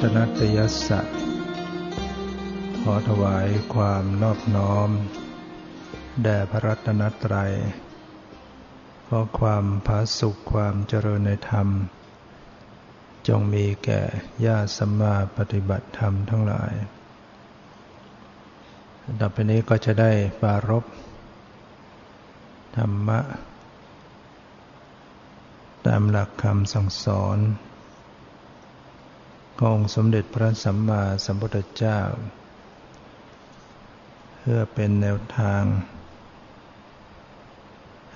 ตนัตนตยสะ ขอถวายความนอบน้อม แด่พระรัตนตรัย ขอความผาสุขความเจริญในธรรม จงมีแก่ญาติสัมมาปฏิบัติธรรมทั้งหลายดับไปนี้ก็จะได้ปารบธรรมะ ตามหลักคำสั่งสอน ของสมเด็จพระสัมมาสัมพุทธเจ้า เพื่อเป็นแนวทาง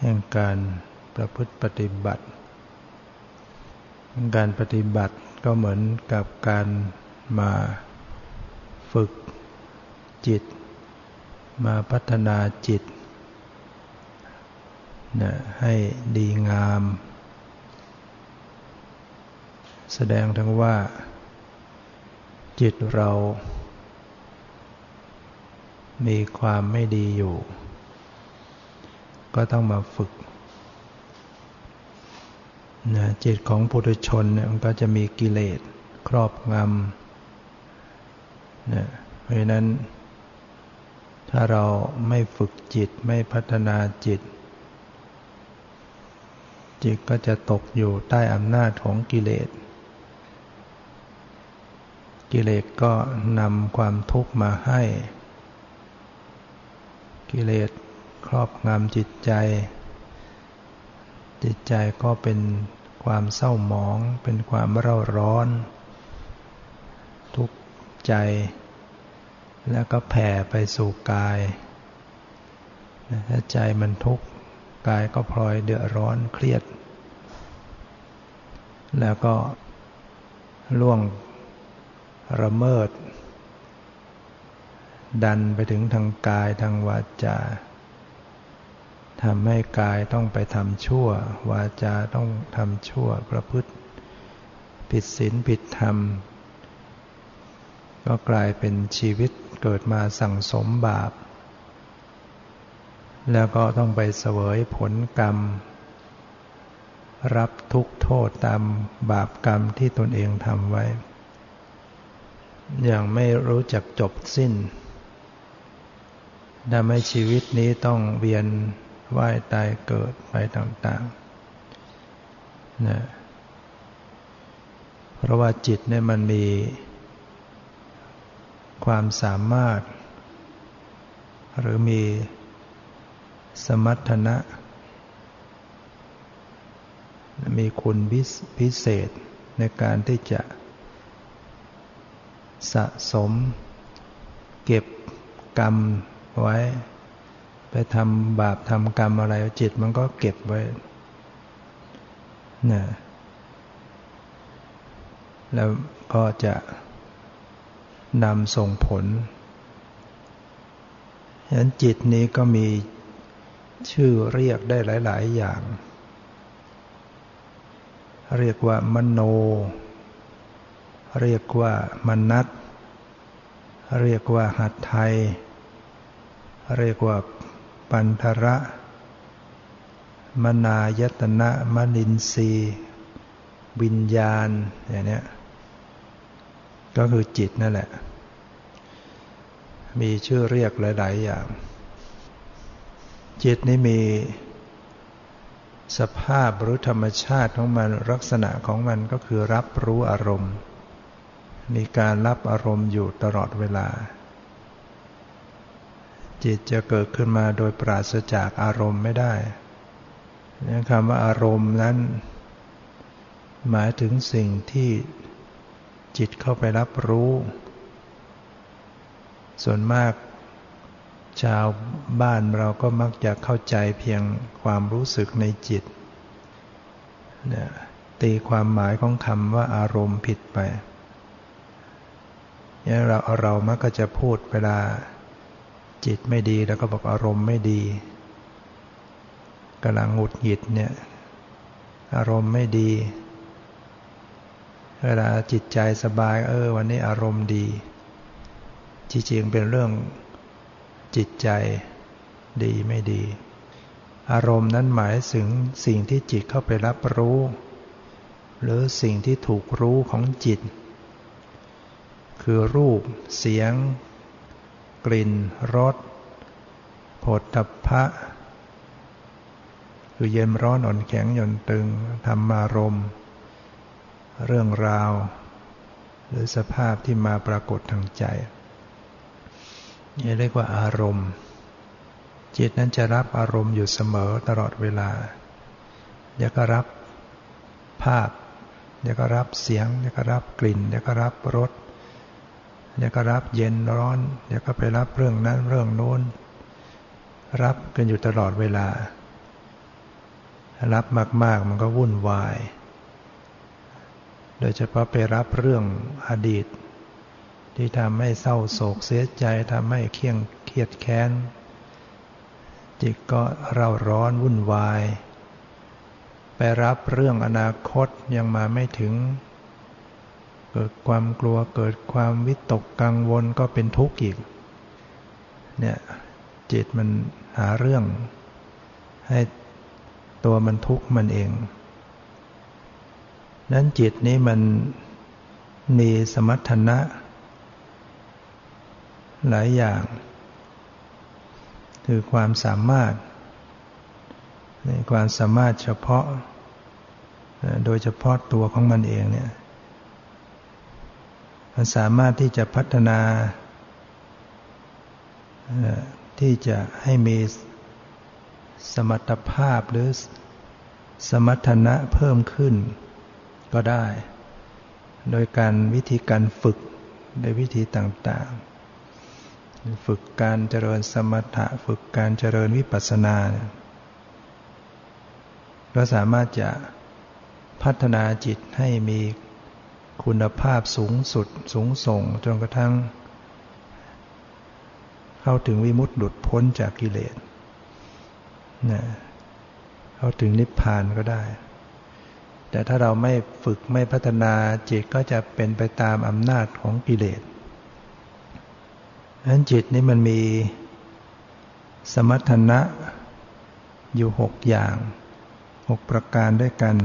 แห่งการประพฤติปฏิบัติ การปฏิบัติก็เหมือนกับการมาฝึกจิต มาพัฒนาจิตนะให้ดีงาม แสดงทั้งว่า จิตเรา มีความไม่ดีอยู่ ก็ต้องมาฝึกนะจิตของปุถุชนเนี่ยมันก็จะมีกิเลสครอบงำนะเพราะนั้น ถ้าเราไม่ฝึกจิตไม่พัฒนาจิต จิตก็จะตกอยู่ใต้อำนาจของกิเลส กิเลสก็นำความทุกข์มาให้ กิเลสครอบงำจิตใจ จิตใจก็เป็นความเศร้าหมอง เป็นความเร่าร้อน ทุกข์ใจ แล้วก็แผ่ไปสู่กายถ้าใจมันทุกข์กายก็พลอยเดือดร้อนเครียด แล้วก็ล่วง ระเมิด ดันไปถึงทางกายทางวาจาทำให้กายต้องไปทำชั่ว วาจาต้องทำชั่วประพฤติ ผิดศีลผิดธรรม ก็กลายเป็นชีวิตเกิดมาสั่งสมบาป แล้วก็ต้องไปเสวยผลกรรม รับทุกโทษตามบาปกรรมที่ตนเองทำไว้ อย่างไม่รู้จักจบสิ้นทำให้ชีวิตนี้ต้องเวียนว่ายตายเกิดไปต่างๆนะเพราะว่าจิตเนี่ยมันมีความสามารถ หรือมีสมรรถนะ มีคุณพิเศษในการที่จะ สะสม เก็บกรรมไว้ ไปทำบาปทำกรรมอะไรจิตมันก็เก็บไว้นะแล้วก็จะนำส่งผลฉะนั้นจิตนี้ก็มีชื่อเรียกได้หลาย ๆ อย่าง เรียกว่ามโน เรียกว่ามนัตเรียกว่าหัตไทย เรียกว่าปันธระ มนายตนะมนินทรีวิญญาณอย่างนี้ก็คือจิตนั่นแหละ มีชื่อเรียกหลาย ๆ อย่าง จิตนี่มีสภาพหรือธรรมชาติของมันลักษณะของมันก็คือรับรู้อารมณ์ มีการรับอารมณ์อยู่ตลอดเวลา จิตจะเกิดขึ้นมาโดยปราศจากอารมณ์ไม่ได้นี่คำว่าอารมณ์นั้น หมายถึงสิ่งที่จิตเข้าไปรับรู้ ส่วนมาก ชาวบ้านเราก็มักจะเข้าใจเพียงความรู้สึกในจิตตีความหมายของคำว่าอารมณ์ผิดไป เนี่ยเราเรามักก็จะพูดเวลาจิตไม่ดีแล้วก็บอกอารมณ์ไม่ดีกำลังหงุดหงิดเนี่ยอารมณ์ไม่ดี เวลาจิตใจสบายเออ วันนี้อารมณ์ดีจริงๆเป็นเรื่องจิตใจดีไม่ดี อารมณ์นั้นหมายถึงสิ่งที่จิตเข้าไปรับรู้ หรือสิ่งที่ถูกรู้ของจิต คือรูป เสียง กลิ่นรสผลตภะคือเย็นร้อนอ่อนแข็งหย่อนตึงธรรมารมเรื่องราว หรือสภาพที่มาปรากฏทางใจนี่เรียกว่าอารมณ์ จิตนั้นจะรับอารมณ์อยู่เสมอตลอดเวลาเดี๋ยวก็รับภาพเดี๋ยวก็รับเสียงเดี๋ยวก็รับกลิ่นเดี๋ยวก็รับรส เดี๋ยวก็รับเย็นร้อน เดี๋ยวก็ไปรับเรื่องนั้นเรื่องโน้น รับกันอยู่ตลอดเวลา รับมาก ๆ มันก็วุ่นวาย โดยเฉพาะไปรับเรื่องอดีต ที่ทำให้เศร้าโศกเสียใจทำให้เครียงเครียดแค้น จิตก็เร่าร้อนวุ่นวาย ไปรับเรื่องอนาคตยังมาไม่ถึง เกิดความกลัวเกิดความวิตกกังวลก็เป็นทุกข์อีกเนี่ยจิตมันหาเรื่อง ให้ตัวมันทุกข์มันเอง นั้นจิตนี้มันมีสมรรถนะ หลายอย่าง คือความสามารถในความสามารถเฉพาะ โดยเฉพาะตัวของมันเองเนี่ย มันสามารถที่จะพัฒนาที่จะให้มีสมรรถภาพหรือสมรรถนะเพิ่มขึ้นก็ได้ โดยการวิธีการฝึกโดยวิธีต่างๆ ฝึกการเจริญสมถะฝึกการเจริญวิปัสสนา ก็สามารถจะพัฒนาจิตให้มี คุณภาพสูงสุดสูงส่งจนกระทั่ง เข้าถึงวิมุตติหลุดพ้นจากกิเลสนะเข้าถึงนิพพานก็ได้ แต่ถ้าเราไม่ฝึกไม่พัฒนาจิตก็จะเป็นไปตามอำนาจของกิเลสนั้นจิตนี้มันมีสมรรถนะอยู่หกอย่างหกประการด้วยกัน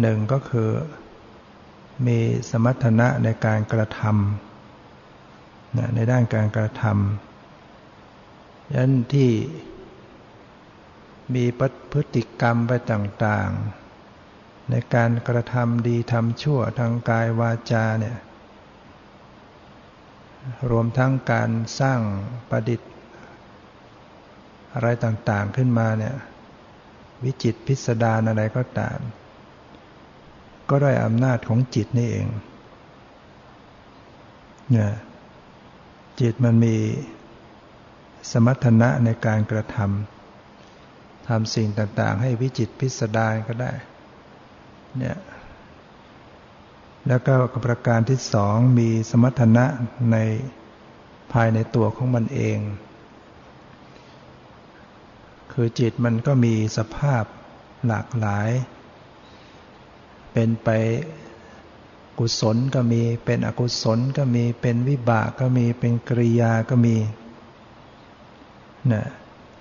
หนึ่งก็คือ มีสมรรถนะในการกระทำในด้านการกระทำยันที่มีพฤติกรรมไปต่างๆ ในการกระทำดีทำชั่วทางกายวาจาเนี่ยรวมทั้งการสร้างประดิษฐ์ อะไรต่างๆขึ้นมาเนี่ยวิจิตพิสดารอะไรก็ตาม ก็ได้อำนาจของจิตนี่เองเนี่ยจิตมันมีสมรรถนะในการกระทำทำสิ่งต่างๆ ให้วิจิตพิสดารก็ได้เนี่ยแล้วก็ประการที่สองมีสมรรถนะในภายในตัวของมันเอง คือจิตมันก็มีสภาพหลากหลาย เป็นไปกุศลก็มี เป็นอกุศลก็มี เป็นวิบากก็มี เป็นกริยาก็มีนะ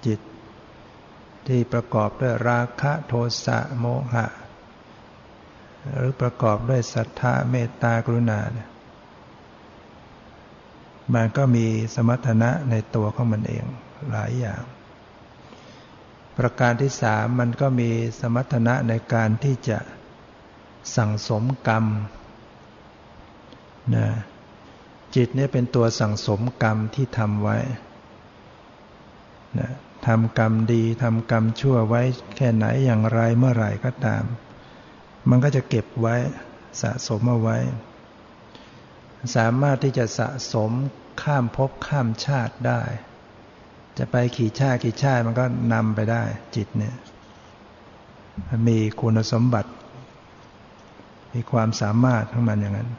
จิตที่ประกอบด้วยราคะโทสะโมหะ หรือประกอบด้วยศรัทธาเมตตากรุณาเนี่ยมันก็มีสมรรถนะในตัวของมันเองหลายอย่าง ประการที่สามมันก็มีสมรรถนะในการที่จะ สั่งสมกรรมนะจิตนี่เป็นตัวสั่งสมกรรมที่ทำไว้นะทำกรรมดีทำกรรมชั่วไว้แค่ไหนอย่างไรเมื่อไหร่ก็ตาม มันก็จะเก็บไว้สะสมเอาไว้ สามารถที่จะสะสมข้ามภพข้ามชาติได้ จะไปขี่ชาขี่ชามันก็นำไปได้จิตเนี่ยมีคุณสมบัติ มีความสามารถของมันอย่างนั้น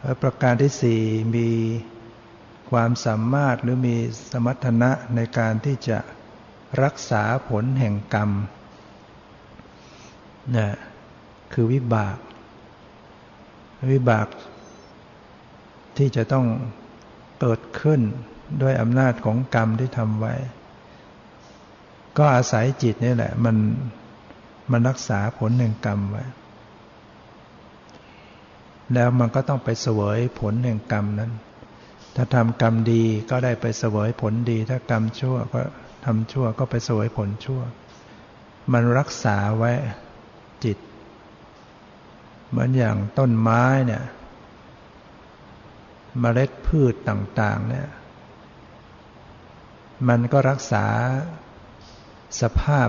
แล้วประการที่สี่มีความสามารถหรือมีสมรรถนะในการที่จะรักษาผลแห่งกรรมนะคือวิบาก วิบาก ที่จะต้องเกิดขึ้นด้วยอำนาจของกรรมที่ทำไว้ ก็อาศัยจิตนี่แหละ มันมันรักษาผลแห่งกรรมไว้ แล้วมันก็ต้องไปเสวยผลแห่งกรรมนั้น ถ้าทำกรรมดีก็ได้ไปเสวยผลดี ถ้ากรรมชั่วก็ทำชั่วก็ไปเสวยผลชั่ว มันรักษาไว้จิต เหมือนอย่างต้นไม้เนี่ยมเมล็ดพืชต่าง ๆ เนี่ย มันก็รักษาสภาพ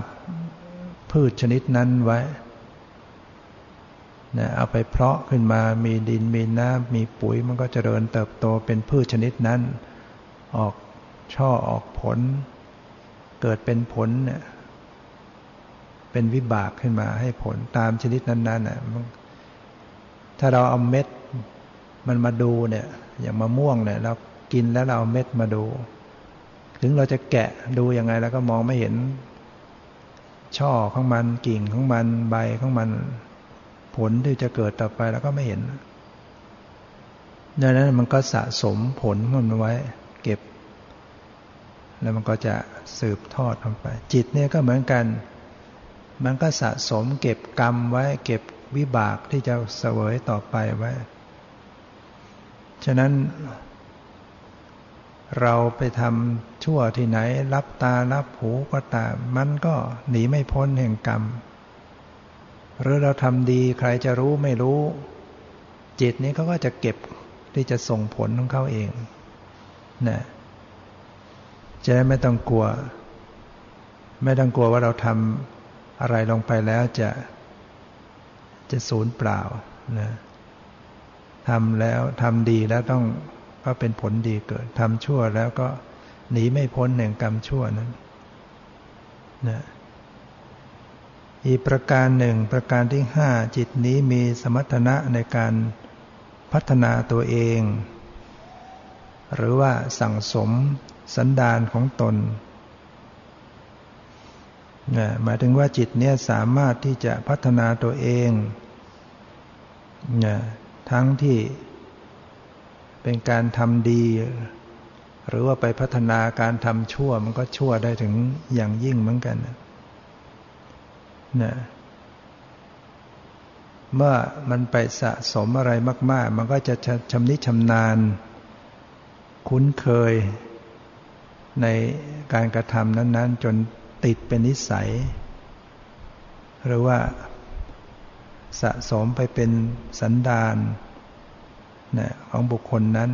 พืชชนิดนั้นไว้ นะเอาไปเพาะขึ้นมามีดินมีน้ำมีปุ๋ยมันก็เจริญเติบโตเป็นพืชชนิดนั้น ออกช่อออกผล เกิดเป็นผลเนี่ยเป็นวิบากขึ้นมาให้ผลตามชนิดนั้นๆน่ะถ้าเราเอาเม็ดมันมาดูเนี่ยอย่างมะม่วงเนี่ยเรากินแล้วเราเอาเม็ดมาดู ถึงเราจะแกะดูยังไงแล้วก็มองไม่เห็นช่อของมันกิ่งของมันใบของมัน ผลที่จะเกิดต่อไปแล้วก็ไม่เห็นดังนั้นมันก็สะสมผลมันไว้ เก็บ แล้วมันก็จะสืบทอดลงไป จิตเนี่ยก็เหมือนกัน มันก็สะสมเก็บกรรมไว้ เก็บวิบากที่จะเสวยต่อไปไว้ ฉะนั้น เราไปทำชั่วที่ไหน รับตารับหูก็ตาม มันก็หนีไม่พ้นแห่งกรรม หรือเราทำดีใครจะรู้ไม่รู้ จิตนี้เขาก็จะเก็บที่จะส่งผลของเขาเองนะจะได้ไม่ต้องกลัว ไม่ต้องกลัวว่าเราทำอะไรลงไปแล้วจะจะสูญเปล่านะทำแล้วทำดีแล้วต้องก็เป็นผลดีเกิดทำชั่วแล้วก็หนีไม่พ้นแห่งกรรมชั่วนั้นนะ อีกประการหนึ่งประการที่ห้าจิตนี้มีสมรรถนะในการพัฒนาตัวเอง หรือว่าสั่งสมสันดานของตนนะหมายถึงว่าจิตเนี้ยสามารถที่จะพัฒนาตัวเองนะทั้งที่เป็นการทำดี หรือว่าไปพัฒนาการทำชั่วมันก็ชั่วได้ถึงอย่างยิ่งเหมือนกันนะ เมื่อมันไปสะสมอะไรมาก ๆ มันก็จะชำนิชำนาญ คุ้นเคยในการกระทำนั้น ๆ จนติดเป็นนิสัย หรือว่าสะสมไปเป็นสันดานนะของบุคคลนั้น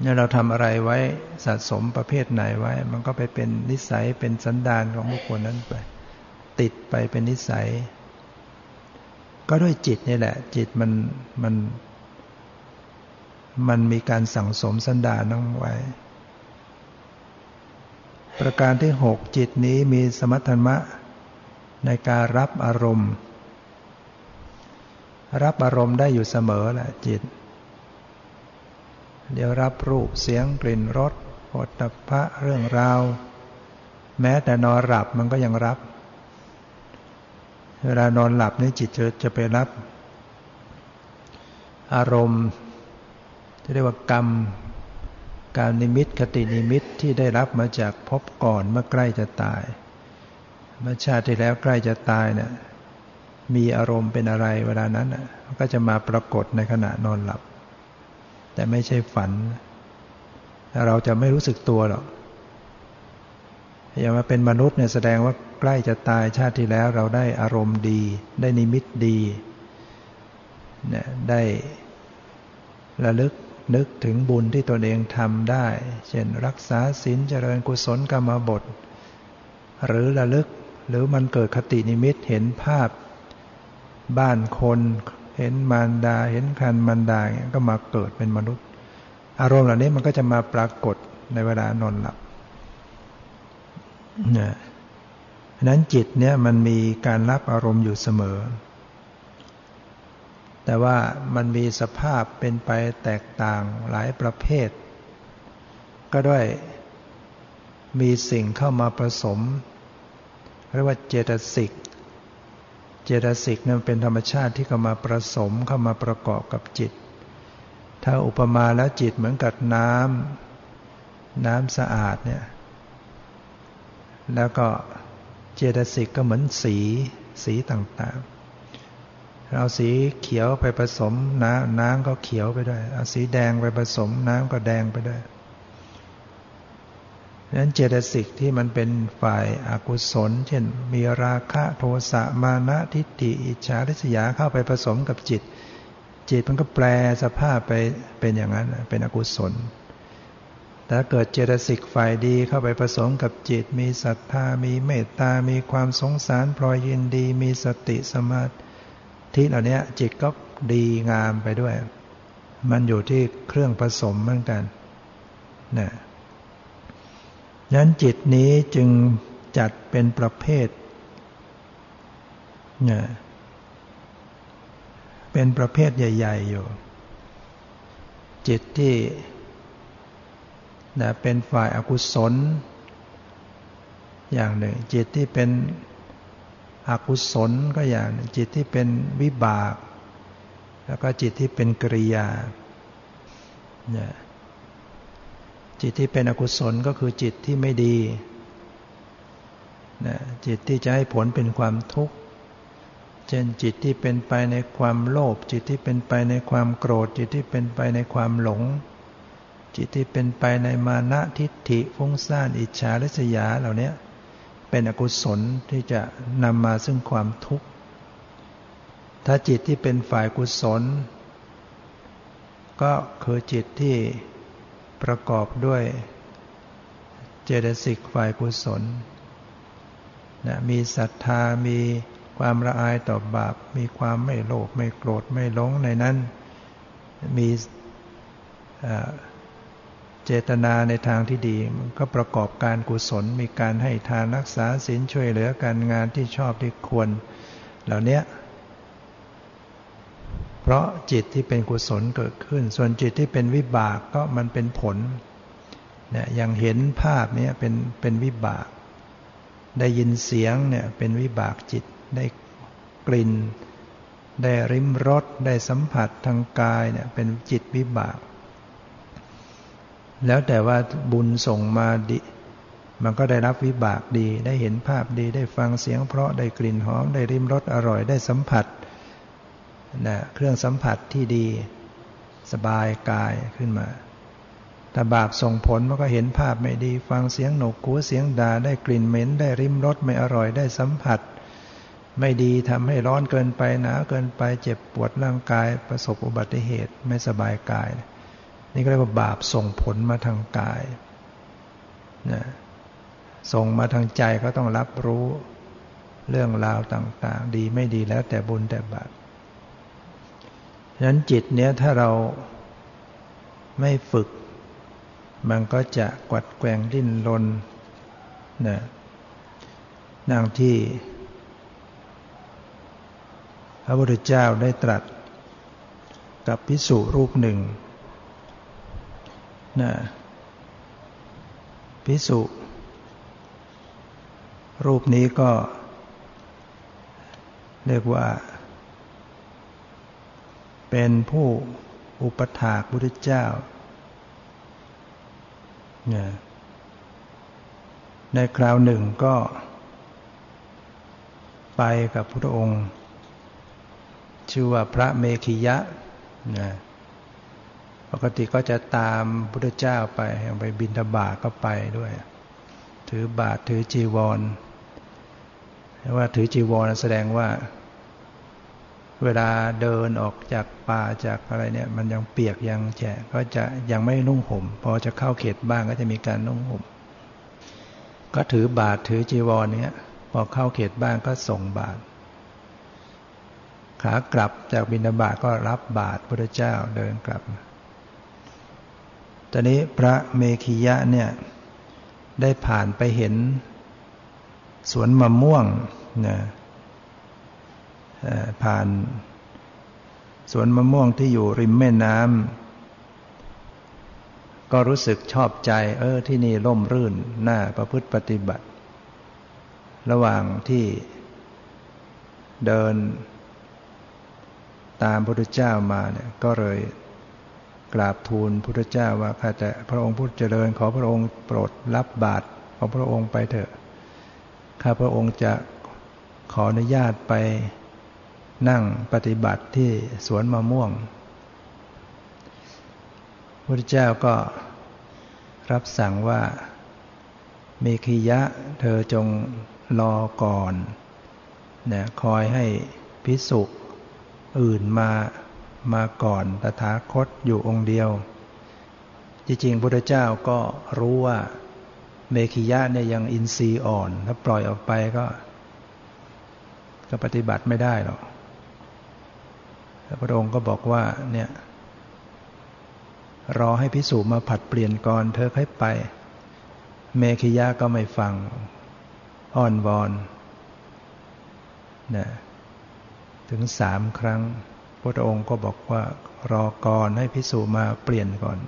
เนี่ยเราทำอะไรไว้สะสมประเภทไหนไว้ มันก็ไปเป็นนิสัยเป็นสันดานของบุคคลนั้นไป ติดไปเป็นนิสัย ก็ด้วยจิตนี่แหละ จิตมันมันมันมีการสั่งสมสันดานนั้นไว้ ประการที่หกจิตนี้มีสมรรถะในการรับอารมณ์ รับอารมณ์ได้อยู่เสมอแหละจิต เดี๋ยวรับรูปเสียงกลิ่นรสผลตภะเรื่องราว แม้แต่นอนหลับมันก็ยังรับ เวลานอนหลับนี่จิตจะจะไปรับ อารมณ์ที่เรียกว่ากรรม การนิมิตคตินิมิตที่ได้รับมาจากพบก่อนเมื่อใกล้จะตาย เมื่อชาติที่แล้วใกล้จะตายเนี่ยมีอารมณ์เป็นอะไรเวลานั้นก็จะมาปรากฏในขณะนอนหลับ แต่ไม่ใช่ฝัน เราจะไม่รู้สึกตัวหรอกอย่ามาเป็นมนุษย์เนี่ยแสดงว่าใกล้จะตายชาติที่แล้วเราได้อารมณ์ดี ได้นิมิตดีเนี่ยได้ระลึกนึกถึงบุญที่ตนเองทำได้ เช่นรักษาศีลเจริญกุศลกรรมบท หรือระลึกหรือมันเกิดคตินิมิตเห็นภาพ บ้านคน เห็นมารดา เห็นคันมารดาเนี่ยก็มาเกิดเป็นมนุษย์ อารมณ์เหล่านี้มันก็จะมาปรากฏในเวลานอนหลับเนี่ยนั้นจิตเนี่ยมันมีการรับอารมณ์อยู่เสมอ แต่ว่ามันมีสภาพเป็นไปแตกต่างหลายประเภท ก็ด้วยมีสิ่งเข้ามาผสมเรียกว่าเจตสิก เจตสิกนั้นเป็นธรรมชาติที่เข้ามาผสมเข้ามาประกอบกับจิต ถ้าอุปมาแล้วจิตเหมือนกับน้ำน้ำสะอาดเนี่ยแล้วก็เจตสิกก็เหมือนสีสีต่างๆ เราสีเขียวไปผสมน้ำน้ำก็เขียวไปด้วยเอาสีแดงไปผสมน้ำก็แดงไปด้วย นั้นเจตสิกที่มันเป็นฝ่ายอากุศล เช่นมีราคะโทสะมานะทิฏฐิอิจฉาริษยาเข้าไปผสมกับจิต จิตมันก็แปลสภาพไปเป็นอย่างนั้นเป็นอกุศลแต่เกิดเจตสิกฝ่ายดีเข้าไปผสมกับจิต มีศรัทธา มีเมตตา มีความสงสารพลอยยินดี มีสติสมาธิเหล่านี้จิตก็ดีงามไปด้วย มันอยู่ที่เครื่องผสมเหมือนกันนะ นั้นจิตนี้จึงจัดเป็นประเภทเนี่ยเป็นประเภทใหญ่ ๆ อยู่ จิตที่นะเป็นฝ่ายอากุศล อย่างหนึ่ง จิตที่เป็นอกุศลก็อย่างหนึ่งจิตที่เป็นวิบาก แล้วก็จิตที่เป็นกริยาเนี่ย จิตที่เป็นอกุศลก็คือจิตที่ไม่ดีนะจิตที่จะให้ผลเป็นความทุกข์ เช่นจิตที่เป็นไปในความโลภ จิตที่เป็นไปในความโกรธ จิตที่เป็นไปในความหลง จิตที่เป็นไปในมานะทิฏฐิฟุ้งซ่านอิจฉาริษยาเหล่านี้เป็นอกุศลที่จะนำมาซึ่งความทุกข์ ถ้าจิตที่เป็นฝ่ายกุศล ก็คือจิตที่ ประกอบด้วยเจตสิกฝ่ายกุศลนะมีศรัทธามีความละอายต่อบาป มีความไม่โลภไม่โกรธไม่หลงในนั้น มีเจตนาในทางที่ดี มันก็ประกอบการกุศล มีการให้ทานรักษาศีลช่วยเหลือการงานที่ชอบที่ควร เหล่านี้ เพราะจิตที่เป็นกุศลเกิดขึ้น ส่วนจิตที่เป็นวิบากก็มันเป็นผลเนี่ยอย่างเห็นภาพนี้เป็นเป็นวิบาก ได้ยินเสียงเนี่ยเป็นวิบากจิตได้กลิ่น ได้ริมรสได้สัมผัสทางกายเนี่ยเป็นจิตวิบาก แล้วแต่ว่าบุญส่งมาดีมันก็ได้รับวิบากดี ได้เห็นภาพดี ได้ฟังเสียงเพราะ ได้กลิ่นหอม ได้ริมรสอร่อย ได้สัมผัส นะเครื่องสัมผัสที่ดี สบายกายขึ้นมาแต่บาปส่งผลมันก็เห็นภาพไม่ดี ฟังเสียงหนกหูเสียงด่าได้กลิ่นเหม็น ได้ริมรสไม่อร่อยได้สัมผัส ไม่ดีทำให้ร้อนเกินไปหนาวเกินไปเจ็บปวดร่างกายประสบอุบัติเหตุไม่สบายกายนะนี่ก็เรียกว่าบาปส่งผลมาทางกายนะส่งมาทางใจก็ต้องรับรู้เรื่องราวต่าง ๆ ดีไม่ดีแล้วแต่บุญแต่บาป ฉะนั้นจิตเนี้ยถ้าเราไม่ฝึก มันก็จะกวัดแกงดิ้นรนนะนางที่ พระพุทธเจ้าได้ตรัส กับพิสุรูปหนึ่งนะพิสุรูปนี้ก็ เรียกว่า เป็นผู้อุปถากพุทธเจ้าเนี่ยในคราวหนึ่งก็ ไปกับพระองค์ ชื่อว่าพระเมขิยะนะปกติก็จะตามพุทธเจ้าไปไปบินทบาทก็ไปด้วย ถือบาทถือจีวรว่าถือจีวรแสดงว่า เวลาเดินออกจากป่าจากอะไรเนี่ย มันยังเปียกยังแฉะก็จะยังไม่นุ่งห่มพอจะเข้าเขตบ้างก็จะมีการนุ่งห่มก็ถือบาทถือจีวรเนี้ยพอเข้าเขตบ้างก็ส่งบาทขากลับจากบินาบาตก็รับบาทพระเจ้าเดินกลับ ตอนนี้พระเมขิยะเนี่ยได้ผ่านไปเห็นสวนมะม่วงนะ ผ่านสวนมะม่วงที่อยู่ริมแม่น้ำก็รู้สึกชอบใจ เออที่นี่ร่มรื่นน่าประพฤติปฏิบัติ ระหว่างที่เดินตามพระพุทธเจ้ามาเนี่ยก็เลยกราบทูลพุทธเจ้าว่าข้าแต่พระองค์พุทธเจริญขอพระองค์โปรดรับบาตรของพระองค์ไปเถอะข้าพระองค์จะขออนุญาตไป นั่งปฏิบัติที่สวนมะม่วงพระเจ้าก็รับสั่งว่าเมขิยะเธอจงรอก่อนนี่ยคอยให้พิสุอื่นมามาก่อนตถาคตอยู่องค์เดียว จริงๆพระเจ้าก็รู้ว่าเมขิยะเนี่ยยังอินทรีย์อ่อน ถ้าปล่อยออกไปก็ ก็ปฏิบัติไม่ได้หรอก พระองค์ก็บอกว่าเนี่ยรอให้พิสูจมาผัดเปลี่ยนก่อนเธอค่อยไป เมขิยะก็ไม่ฟังอ้อนวอนนะถึงสามครั้ง พระองค์ก็บอกว่ารอก่อนให้พิสูจมาเปลี่ยนก่อน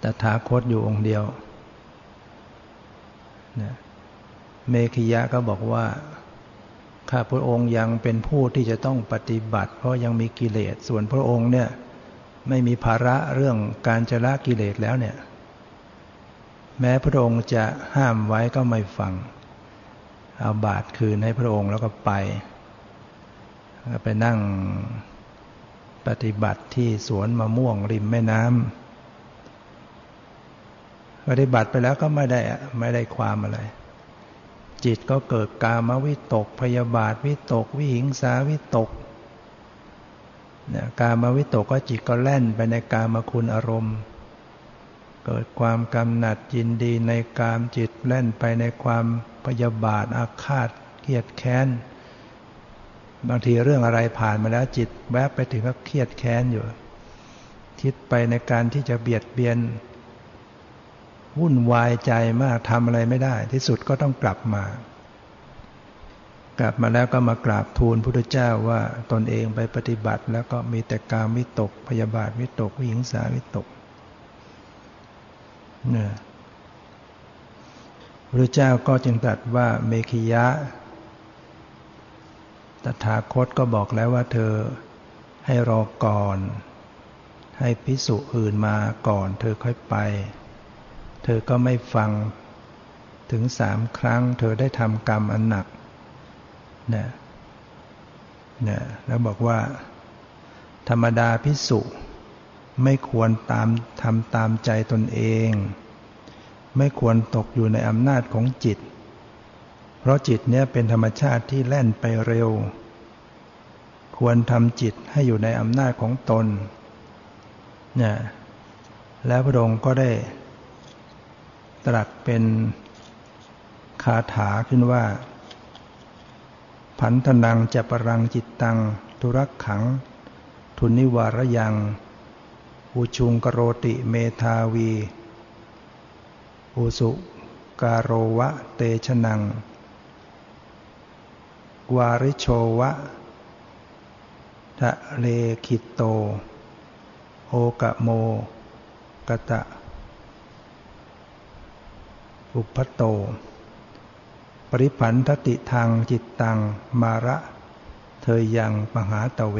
แต่ถาคตอยู่องค์เดียวนะเมขิยะก็บอกว่า ข้าพระองค์ยังเป็นผู้ที่จะต้องปฏิบัติ เพราะยังมีกิเลส ส่วนพระองค์เนี่ยไม่มีภาระเรื่องการจะละกิเลสแล้วเนี่ย แม้พระองค์จะห้ามไว้ก็ไม่ฟัง เอาบาทคืนให้พระองค์แล้วก็ไปก็ไปนั่งปฏิบัติที่สวนมะม่วงริมแม่น้ำปฏิบัติไปแล้วก็ไม่ได้ไม่ได้ความอะไร จิตก็เกิดกามวิตก พยาบาทวิตก วิหิงสาวิตกนี่ยกามวิตกก็จิตก็แล่นไปในกามคุณอารมณ์ เกิดความกำหนัดยินดีในกามจิตแล่นไปในความพยาบาทอาฆาตเกียดแค้น บางทีเรื่องอะไรผ่านมาแล้วจิตแวบไปถึงก็เครียดแค้นอยู่ คิดไปในการที่จะเบียดเบียน วุ่นวายใจมากทำอะไรไม่ได้ ที่สุดก็ต้องกลับมา กลับมาแล้วก็มากราบทูลพุทธเจ้าว่าตนเองไปปฏิบัติ แล้วก็มีแต่กามวิตก พยาบาทวิตกวิหิงสาวิตกเนี่ยพระเจ้าก็จึงตรัสว่าเมขิยะ ตถาคตก็บอกแล้วว่าเธอให้รอก่อน ให้พิสุอื่นมาก่อน เธอค่อยไป ธอก็ไม่ฟังถึงสามครั้ง เธอได้ทำกรรมอันหนักนะนะแล้วบอกว่า ธรรมดาพิสุไม่ควรตามทำตามใจตนเอง ไม่ควรตกอยู่ในอำนาจของจิต เพราะจิตเนี้ยเป็นธรรมชาติที่แล่นไปเร็ว ควรทำจิตให้อยู่ในอำนาจของตนนี่ยแล้วพระองค์ก็ได้ ตรัสเป็นคาถาขึ้นว่าผันธนังจะปรังจิตตัง ทุรักขัง ทุนิวารยัง อุชุงกโรติเมทาวี อุสุการโรวะเตชนัง วาริโชวะทะเลคิตโต โอกะโมกตะ อุปโต ปริพันธติทางจิตตังมาระ เธอยังมหาตะเว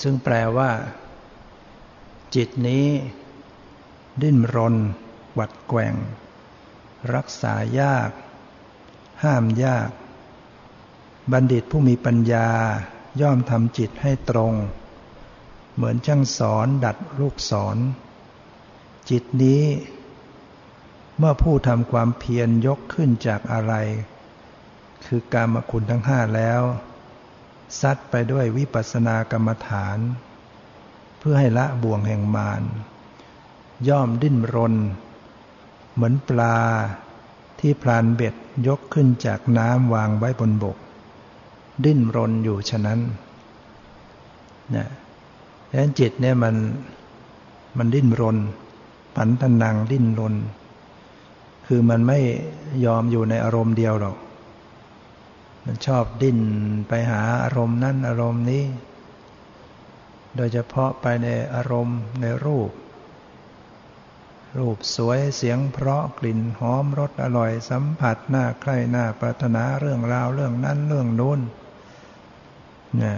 ซึ่งแปลว่า จิตนี้ ดิ้นรน หวัดแกว่ง รักษายาก ห้ามยาก บัณฑิตผู้มีปัญญาย่อมทำจิตให้ตรง เหมือนช่างสอนดัดลูกศรจิตนี้ เมื่อผู้ทำความเพียรยกขึ้นจากอะไร คือการมคุณทั้งห้าแล้วซัดไปด้วยวิปัสสนากรรมฐาน เพื่อให้ละบ่วงแห่งมารย่อมดิ้นรน เหมือนปลาที่พลานเบ็ดยกขึ้นจากน้ำวางไว้บนบก ดิ้นรนอยู่ฉะนั้นนี่ยดังนั้นจิตเนี่ยมันมันดิ้นรน ปันตนังดิ้นรน คือมันไม่ยอมอยู่ในอารมณ์เดียวหรอก มันชอบดิ้นไปหาอารมณ์นั้นอารมณ์นี้ โดยเฉพาะไปในอารมณ์ในรูป รูปสวยเสียงเพราะกลิ่นหอมรสอร่อยสัมผัสหน้าใครหน้าปรารถนาเรื่องราวเรื่องนั้นเรื่องนู้นนี่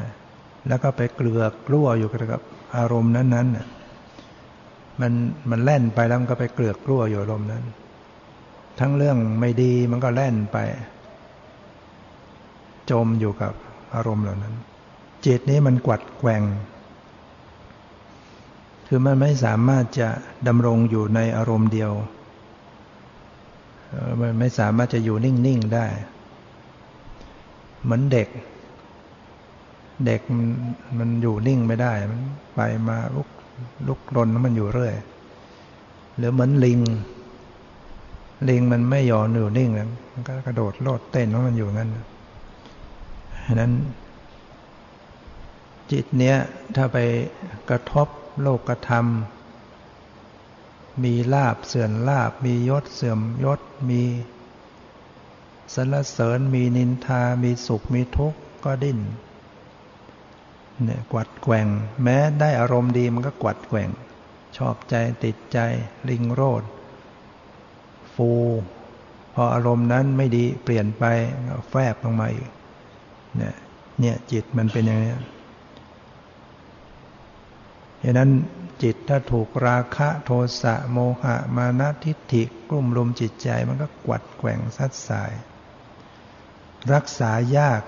แล้วก็ไปเกลือกกลัวอยู่กับอารมณ์นั้นๆมันมันแล่นไปแล้วมันก็ไปเกลือกกลัวอยู่อารมณ์นั้น ทั้งเรื่องไม่ดีมันก็แล่นไป จมอยู่กับอารมณ์เหล่านั้น จิตนี้มันกวัดแกว่ง คือมันไม่สามารถจะดำรงอยู่ในอารมณ์เดียว มันไม่สามารถจะอยู่นิ่ง ๆ ได้ เหมือนเด็ก เด็กมันอยู่นิ่งไม่ได้ มันไปมาลุกลุกรนมันอยู่เรื่อย หรือเหมือนลิง ลิงมันไม่ยอมอยู่นิ่งมันก็กระโดดโลดเต้นของมันอยู่งั้นฉะนั้น จิตเนี้ยถ้าไปกระทบโลกกระทำมีลาบเสื่อมลาบ มียศเสื่อมยศ มีสรรเสริญ มีนินทา มีสุข มีทุกข์ก็ดิ้น เนี่ยกวัดแกว่ง แม้ได้อารมณ์ดีมันก็กวัดแกว่ง ชอบใจติดใจลิงโรด ฟู พออารมณ์นั้นไม่ดีเปลี่ยนไปแฟบลงมาอีกเนี่ยเนี่ยจิตมันเป็นอย่างนี้ดังนั้นจิตถ้าถูกราคะโทสะโมหะมานะทิฏฐิกลุ่มรุมจิตใจมันก็กวัดแกว่งซัดสาย รักษายาก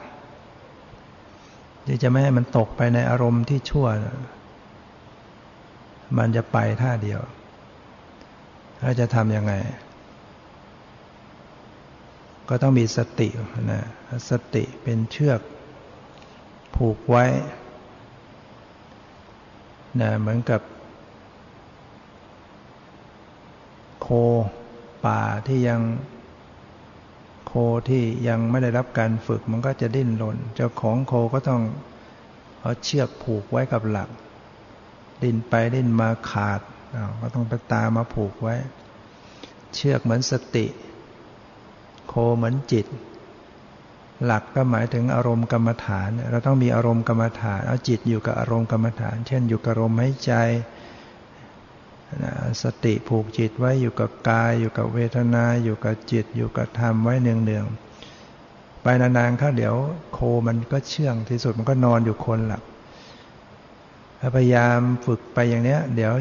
ที่จะไม่ให้มันตกไปในอารมณ์ที่ชั่ว มันจะไปท่าเดียว แล้วจะทำยังไง ก็ต้องมีสตินะสติเป็นเชือกผูกไว้นะเหมือนกับ โคป่าที่ยังโคที่ยังไม่ได้รับการฝึกมันก็จะดิ้นรนเจ้าของโคก็ต้องเอาเชือกผูกไว้กับหลัก ดิ้นไปดิ้นมาขาดก็ต้องไปตามมาผูกไว้ เชือกเหมือนสติ โคเหมือนจิต หลักก็หมายถึงอารมณ์กรรมฐาน เราต้องมีอารมณ์กรรมฐานเอาจิตอยู่กับอารมณ์กรรมฐาน เช่น อยู่กับอารมณ์หายใจสติผูกจิตไว้อยู่กับกาย อยู่กับเวทนา อยู่กับจิต อยู่กับธรรมไว้เนืองๆไปนานๆเข้าเดี๋ยวโคมันก็เชื่องที่สุดมันก็นอนอยู่คนหลับพยายามฝึกไปอย่างเนี้ย เดี๋ยว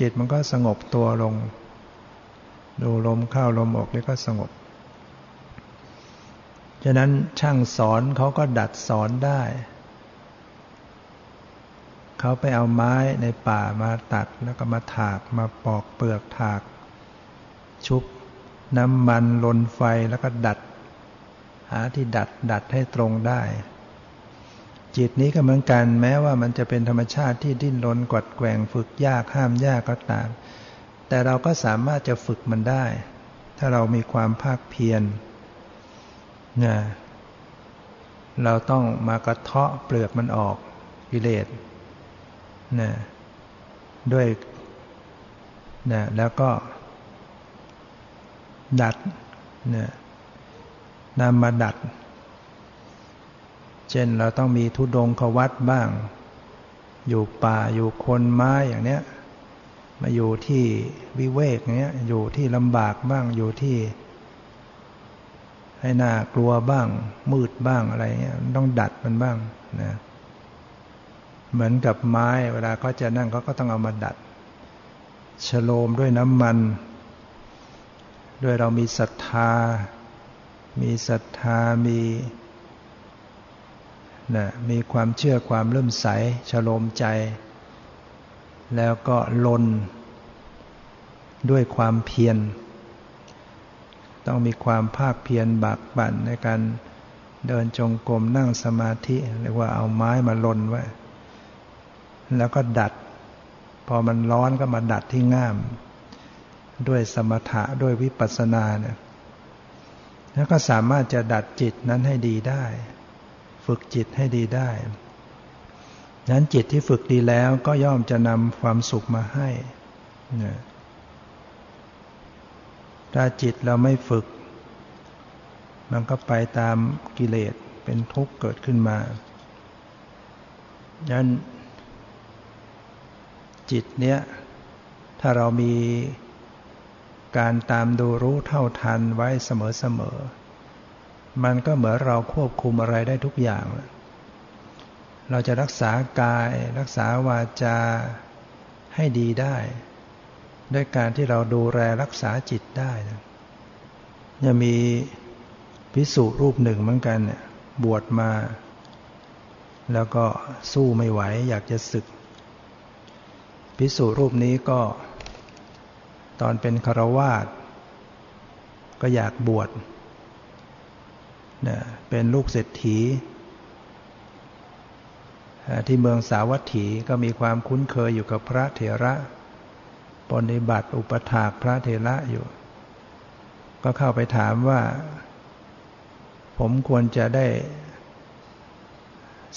จิตมันก็สงบตัวลง ดูลมเข้าลมออกแล้วก็สงบ ฉะนั้นช่างสอนเขาก็ดัดสอนได้ เขาไปเอาไม้ในป่ามาตัดแล้วก็มาถากมาปอกเปลือกถาก ชุบน้ำมันลนไฟแล้วก็ดัด หาที่ดัดดัดให้ตรงได้ จิตนี้ก็เหมือนกันแม้ว่ามันจะเป็นธรรมชาติที่ดิ้นรนกวัดแกว่งฝึกยากห้ามยากก็ตาม แต่เราก็สามารถจะฝึกมันได้ ถ้าเรามีความภาคเพียร นี่ยเราต้องมากระเทาะเปลือกมันออกกิเลสนะด้วยนะแล้วก็ ดัดนะนำมาดัด เช่นเราต้องมีทุดงขวัดบ้าง อยู่ป่าอยู่คนไม้อย่างเนี้ย มาอยู่ที่วิเวกเนี้ย อยู่ที่ลำบากบ้างอยู่ที่ ให้น่ากลัวบ้าง มืดบ้างอะไรเงี้ยต้องดัดมันบ้างนะเหมือนกับไม้เวลาเขาจะนั่งเขาก็ต้องเอามาดัดฉโลมด้วยน้ำมัน ด้วยเรามีศรัทธา มีศรัทธามีนะมีความเชื่อความเริ่มใสฉโลมใจ แล้วก็ลน ด้วยความเพียร ต้องมีความภาคเพียรบากบั่นในการเดินจงกรมนั่งสมาธิเรียกว่าเอาไม้มาลนไว้ แล้วก็ดัด พอมันร้อนก็มาดัดที่ง่าม ด้วยสมถะด้วยวิปัสสนาเนี่ยแล้วก็สามารถจะดัดจิตนั้นให้ดีได้ ฝึกจิตให้ดีได้ นั้นจิตที่ฝึกดีแล้วก็ย่อมจะนำความสุขมาให้เนี่ย ถ้าจิตเราไม่ฝึก มันก็ไปตามกิเลสเป็นทุกข์เกิดขึ้นมาดังนั้นจิตเนี้ยถ้าเรามีการตามดูรู้เท่าทันไว้เสมอๆ มันก็เหมือนเราควบคุมอะไรได้ทุกอย่าง เราจะรักษากาย รักษาวาจาให้ดีได้ ด้วยการที่เราดูแลรักษาจิตได้นะยังมีพิสุรูปหนึ่งเหมือนกันเนี่ยบวชมา แล้วก็สู้ไม่ไหวอยากจะศึก พิสุรูปนี้ก็ ตอนเป็นคารวาสก็อยากบวชเนี่ยเป็นลูกเศรษฐี ที่เมืองสาวัตถีก็มีความคุ้นเคยอยู่กับพระเถระ ปฏิบัติอุปถากพระเถระอยู่ ก็เข้าไปถามว่า ผมควรจะได้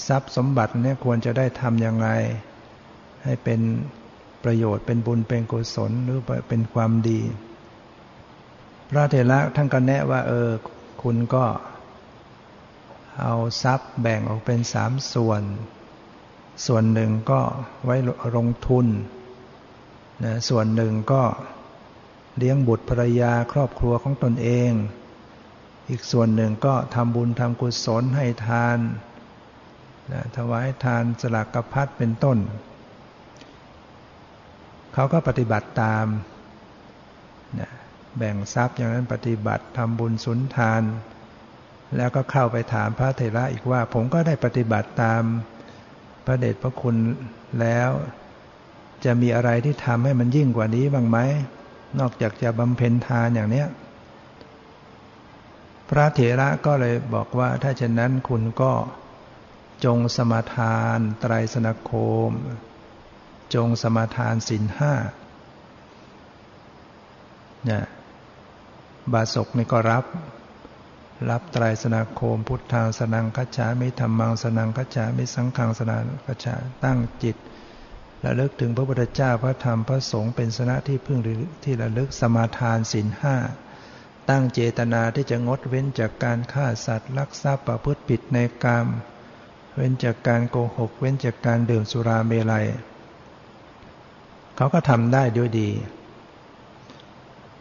ทรัพย์สมบัติเนี่ยควรจะได้ทำยังไง ให้เป็นประโยชน์เป็นบุญเป็นกุศลหรือเป็นความดี พระเถระท่านก็แนะว่า เออ คุณก็เอาทรัพย์แบ่งออกเป็นสามส่วน ส่วนหนึ่งก็ไว้ลงทุน นะส่วนหนึ่งก็เลี้ยงบุตรภรรยาครอบครัวของตนเอง อีกส่วนหนึ่งก็ทำบุญทำกุศลให้ทานนะถวายทานสลักกพัดเป็นต้น เขาก็ปฏิบัติตามนะแบ่งทรัพย์อย่างนั้นปฏิบัติทำบุญสุนทาน แล้วก็เข้าไปถามพระเถระอีกว่า ผมก็ได้ปฏิบัติตามพระเดชพระคุณแล้ว จะมีอะไรที่ทำให้มันยิ่งกว่านี้บ้างไหม นอกจากจะบำเพ็ญทานอย่างเนี้ย พระเถระก็เลยบอกว่าถ้าเช่นนั้นคุณก็จงสมาทานไตรสนโคม จงสมาทานสินห้าเนี่ยบาศกนี่ก็รับ รับไตรสนาโคม พุทธางสนังคัจฉามิธรรมังสนังคัจฉามิสังฆังสนังคัจฉาตั้งจิต ระลึกถึงพระพุทธเจ้าพระธรรมพระสงฆ์เป็นสนะที่พึ่งที่ระลึกสมาทานศีลห้าตั้งเจตนาที่จะงดเว้นจากการฆ่าสัตว์ลักทรัพย์ประพฤติผิดในกรรม เว้นจากการโกหก เว้นจากการดื่มสุราเมลัย เขาก็ทำได้ด้วยดี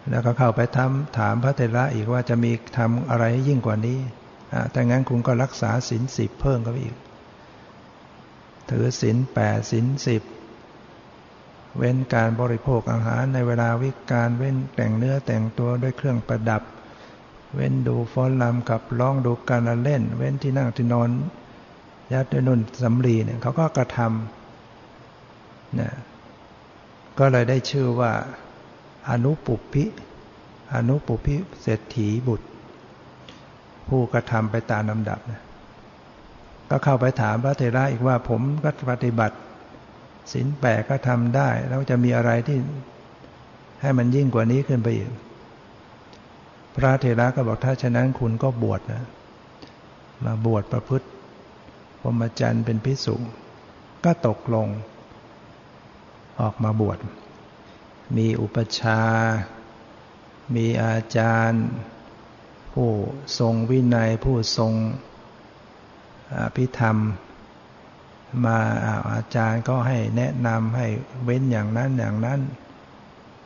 แล้วก็เข้าไปทำถามพระเถระอีกว่าจะมีทำอะไรยิ่งกว่านี้แต่งั้นคุณก็รักษาศีลสิบเพิ่มก็อีก ถือศีลแปดศีลสิบ เว้นการบริโภคอาหารในเวลาวิกาลเว้นแต่งเนื้อแต่งตัวด้วยเครื่องประดับ เว้นดูฟ้อนลำกับร้องดูการเล่น เว้นที่นั่งที่นอนยัดด้วยนุ่นสำลีเนี่ยเขาก็กระทำนี่ก็เลยได้ชื่อว่า อนุปุพิอนุปุพิเศรษฐีบุตร ผู้กระทำไปตามลำดับนะก็เข้าไปถามพระเทระอีกว่าผมก็ปฏิบัติ ศีลแปดก็ทำได้ แล้วจะมีอะไรที่ให้มันยิ่งกว่านี้ขึ้นไปอีก พระเทระก็บอกถ้าฉะนั้นคุณก็บวชนะ มาบวชประพฤติพรหมจรรย์เป็นพิสุก็ตกลง ออกมาบวช มีอุปชา มีอาจารย์ ผู้ทรงวินัยผู้ทรงอภิธรรม มาอาจารย์ก็ให้แนะนำให้เว้นอย่างนั้นอย่างนั้น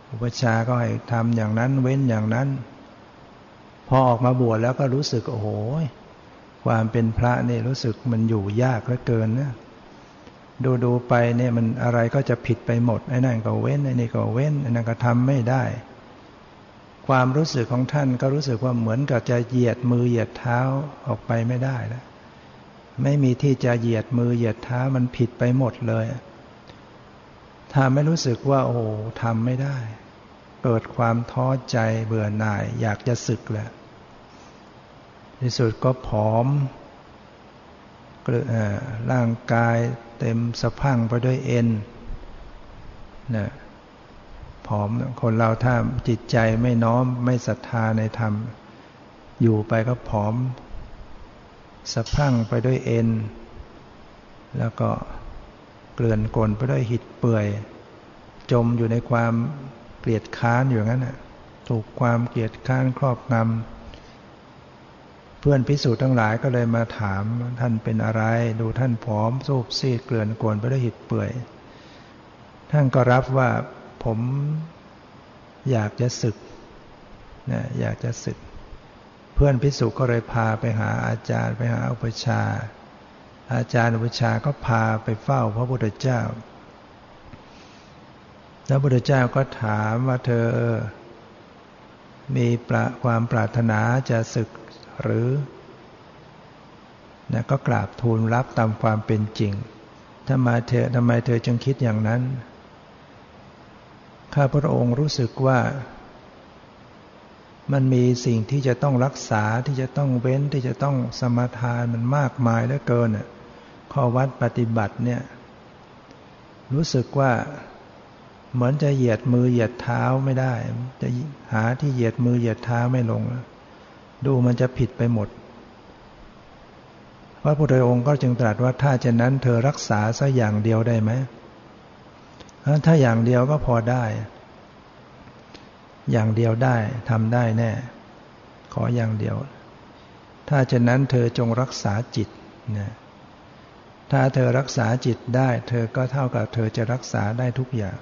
อุปชาก็ให้ทำอย่างนั้นเว้นอย่างนั้น พอออกมาบวชแล้วก็รู้สึกโอ้โหความเป็นพระนี่รู้สึกมันอยู่ยากเหลือเกินนะดูดูไปเนี่ยมันอะไรก็จะผิดไปหมดไอ้นั่นก็เว้นไอ้นี่ก็เว้นไอ้นั่นก็ทำไม่ได้ ความรู้สึกของท่านก็รู้สึกว่าเหมือนกับจะเหยียดมือเหยียดเท้าออกไปไม่ได้แล้ว ไม่มีที่จะเหยียดมือเหยียดเท้ามันผิดไปหมดเลยถ้าไม่รู้สึกว่า โอ้ทำไม่ได้ เกิดความท้อใจเบื่อหน่าย อยากจะสึกแหละที่สุดก็ผอมร่างกายเต็มสะพังไปด้วยเอ็นนะผอมคนเราถ้าจิตใจไม่น้อมไม่ศรัทธาในธรรม อยู่ไปก็ผอม สะพังไปด้วยเอ็น แล้วก็เกลื่อนกลนไปด้วยหิดเปื่อย จมอยู่ในความเกลียดค้านอยู่งั้นนะถูกความเกลียดค้านครอบงำเพื่อนพิสูจน์ทั้งหลายก็เลยมาถามท่านเป็นอะไร ดูท่านผอมสูบซีดเกลื่อนกวนไปด้วยหิดเปื่อย ท่านก็รับว่าผมอยากจะศึกนะอยากจะศึก เพื่อนพิสุก็เลยพาไปหาอาจารย์ไปหาอุปชา อาจารย์อุปชาก็พาไปเฝ้าพระพุทธเจ้า แล้วพระพุทธเจ้าก็ถามว่าเธอ มีปรความปรารถนาจะศึกหรือนะก็กราบทูลรับตามความเป็นจริงทำไมเธอทำไมเธอจึงคิดอย่างนั้น ข้าพระองค์รู้สึกว่า มันมีสิ่งที่จะต้องรักษาที่จะต้องเว้นที่จะต้องสมทานมันมากมายเหลือเกินข้อวัดปฏิบัติเนี่ย รู้สึกว่าเหมือนจะเหยียดมือเหยียดเท้าไม่ได้ จะหาที่เหยียดมือเหยียดเท้าไม่ลง ดูมันจะผิดไปหมดพระพุทธองค์ก็จึงตรัสว่าถ้าเช่นนั้นเธอรักษาสักอย่างเดียวได้ไหมถ้าอย่างเดียวก็พอได้ อย่างเดียวได้ทำได้แน่ ขออย่างเดียว ถ้าเช่นนั้นเธอจงรักษาจิตนะถ้าเธอรักษาจิตได้ เธอก็เท่ากับเธอจะรักษาได้ทุกอย่าง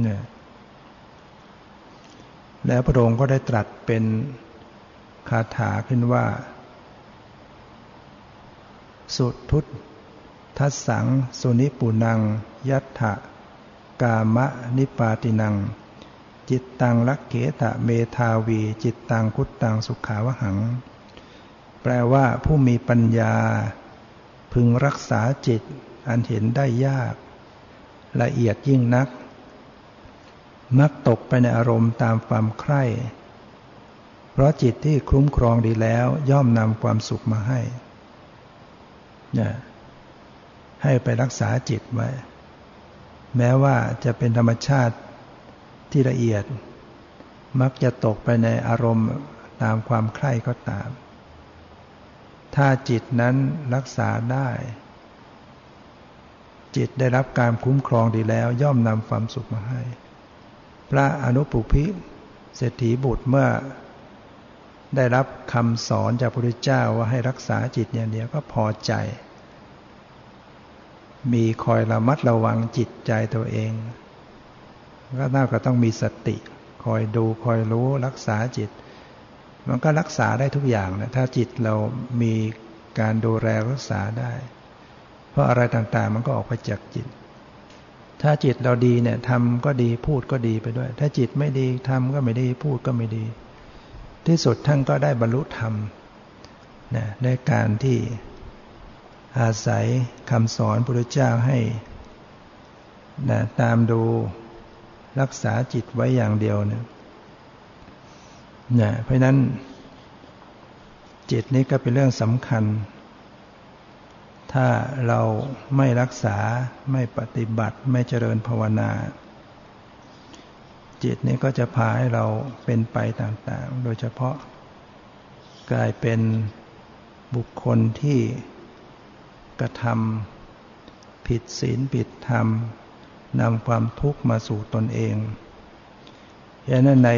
เนี่ยแล้วพระองค์ก็ได้ตรัสเป็นคาถาขึ้นว่า สุทุตทัสสัง สุนิปุนัง ยัตถะ กามะนิปาตินัง จิตตังลักเกตะเมทาวี จิตตังคุตตังสุขาวหัง แปลว่าผู้มีปัญญา พึงรักษาจิต อันเห็นได้ยาก ละเอียดยิ่งนัก มักตกไปในอารมณ์ตามความใคร่ เพราะจิตที่คุ้มครองดีแล้วย่อมนำความสุขมาให้เนี่ยให้ไปรักษาจิตไว้ แม้ว่าจะเป็นธรรมชาติ ที่ละเอียด มักจะตกไปในอารมณ์ตามความใคร่ก็ตาม ถ้าจิตนั้นรักษาได้ จิตได้รับการคุ้มครองดีแล้วย่อมนำความสุขมาให้ พระอนุปุพิเศรษฐีบุตรเมื่อ ได้รับคำสอนจากพระพุทธเจ้าว่าให้รักษาจิตอย่างเดียวก็พอใจ มีคอยระมัดระวังจิตใจตัวเอง ก็น่าก็ต้องมีสติ คอยดูคอยรู้รักษาจิต มันก็รักษาได้ทุกอย่างนะถ้าจิตเรามีการดูแลรักษาได้ เพราะอะไรต่างๆ มันก็ออกไปจากจิต ถ้าจิตเราดีเนี่ยทำก็ดีพูดก็ดีไปด้วย ถ้าจิตไม่ดีทำก็ไม่ดีพูดก็ไม่ดี ที่สุดท่านก็ได้บรรลุธรรมนะในการที่อาศัยคำสอนพระพุทธเจ้าให้นะตามดู รักษาจิตไว้อย่างเดียวเนี่ยนะเพราะนั้น จิตนี้ก็เป็นเรื่องสำคัญ ถ้าเราไม่รักษาไม่ปฏิบัติไม่เจริญภาวนา จิตนี้ก็จะพาให้เราเป็นไปต่างๆ โดยเฉพาะ กลายเป็นบุคคลที่กระทำผิดศีลผิดธรรม นำความทุกข์มาสู่ตนเองดังนั้นใน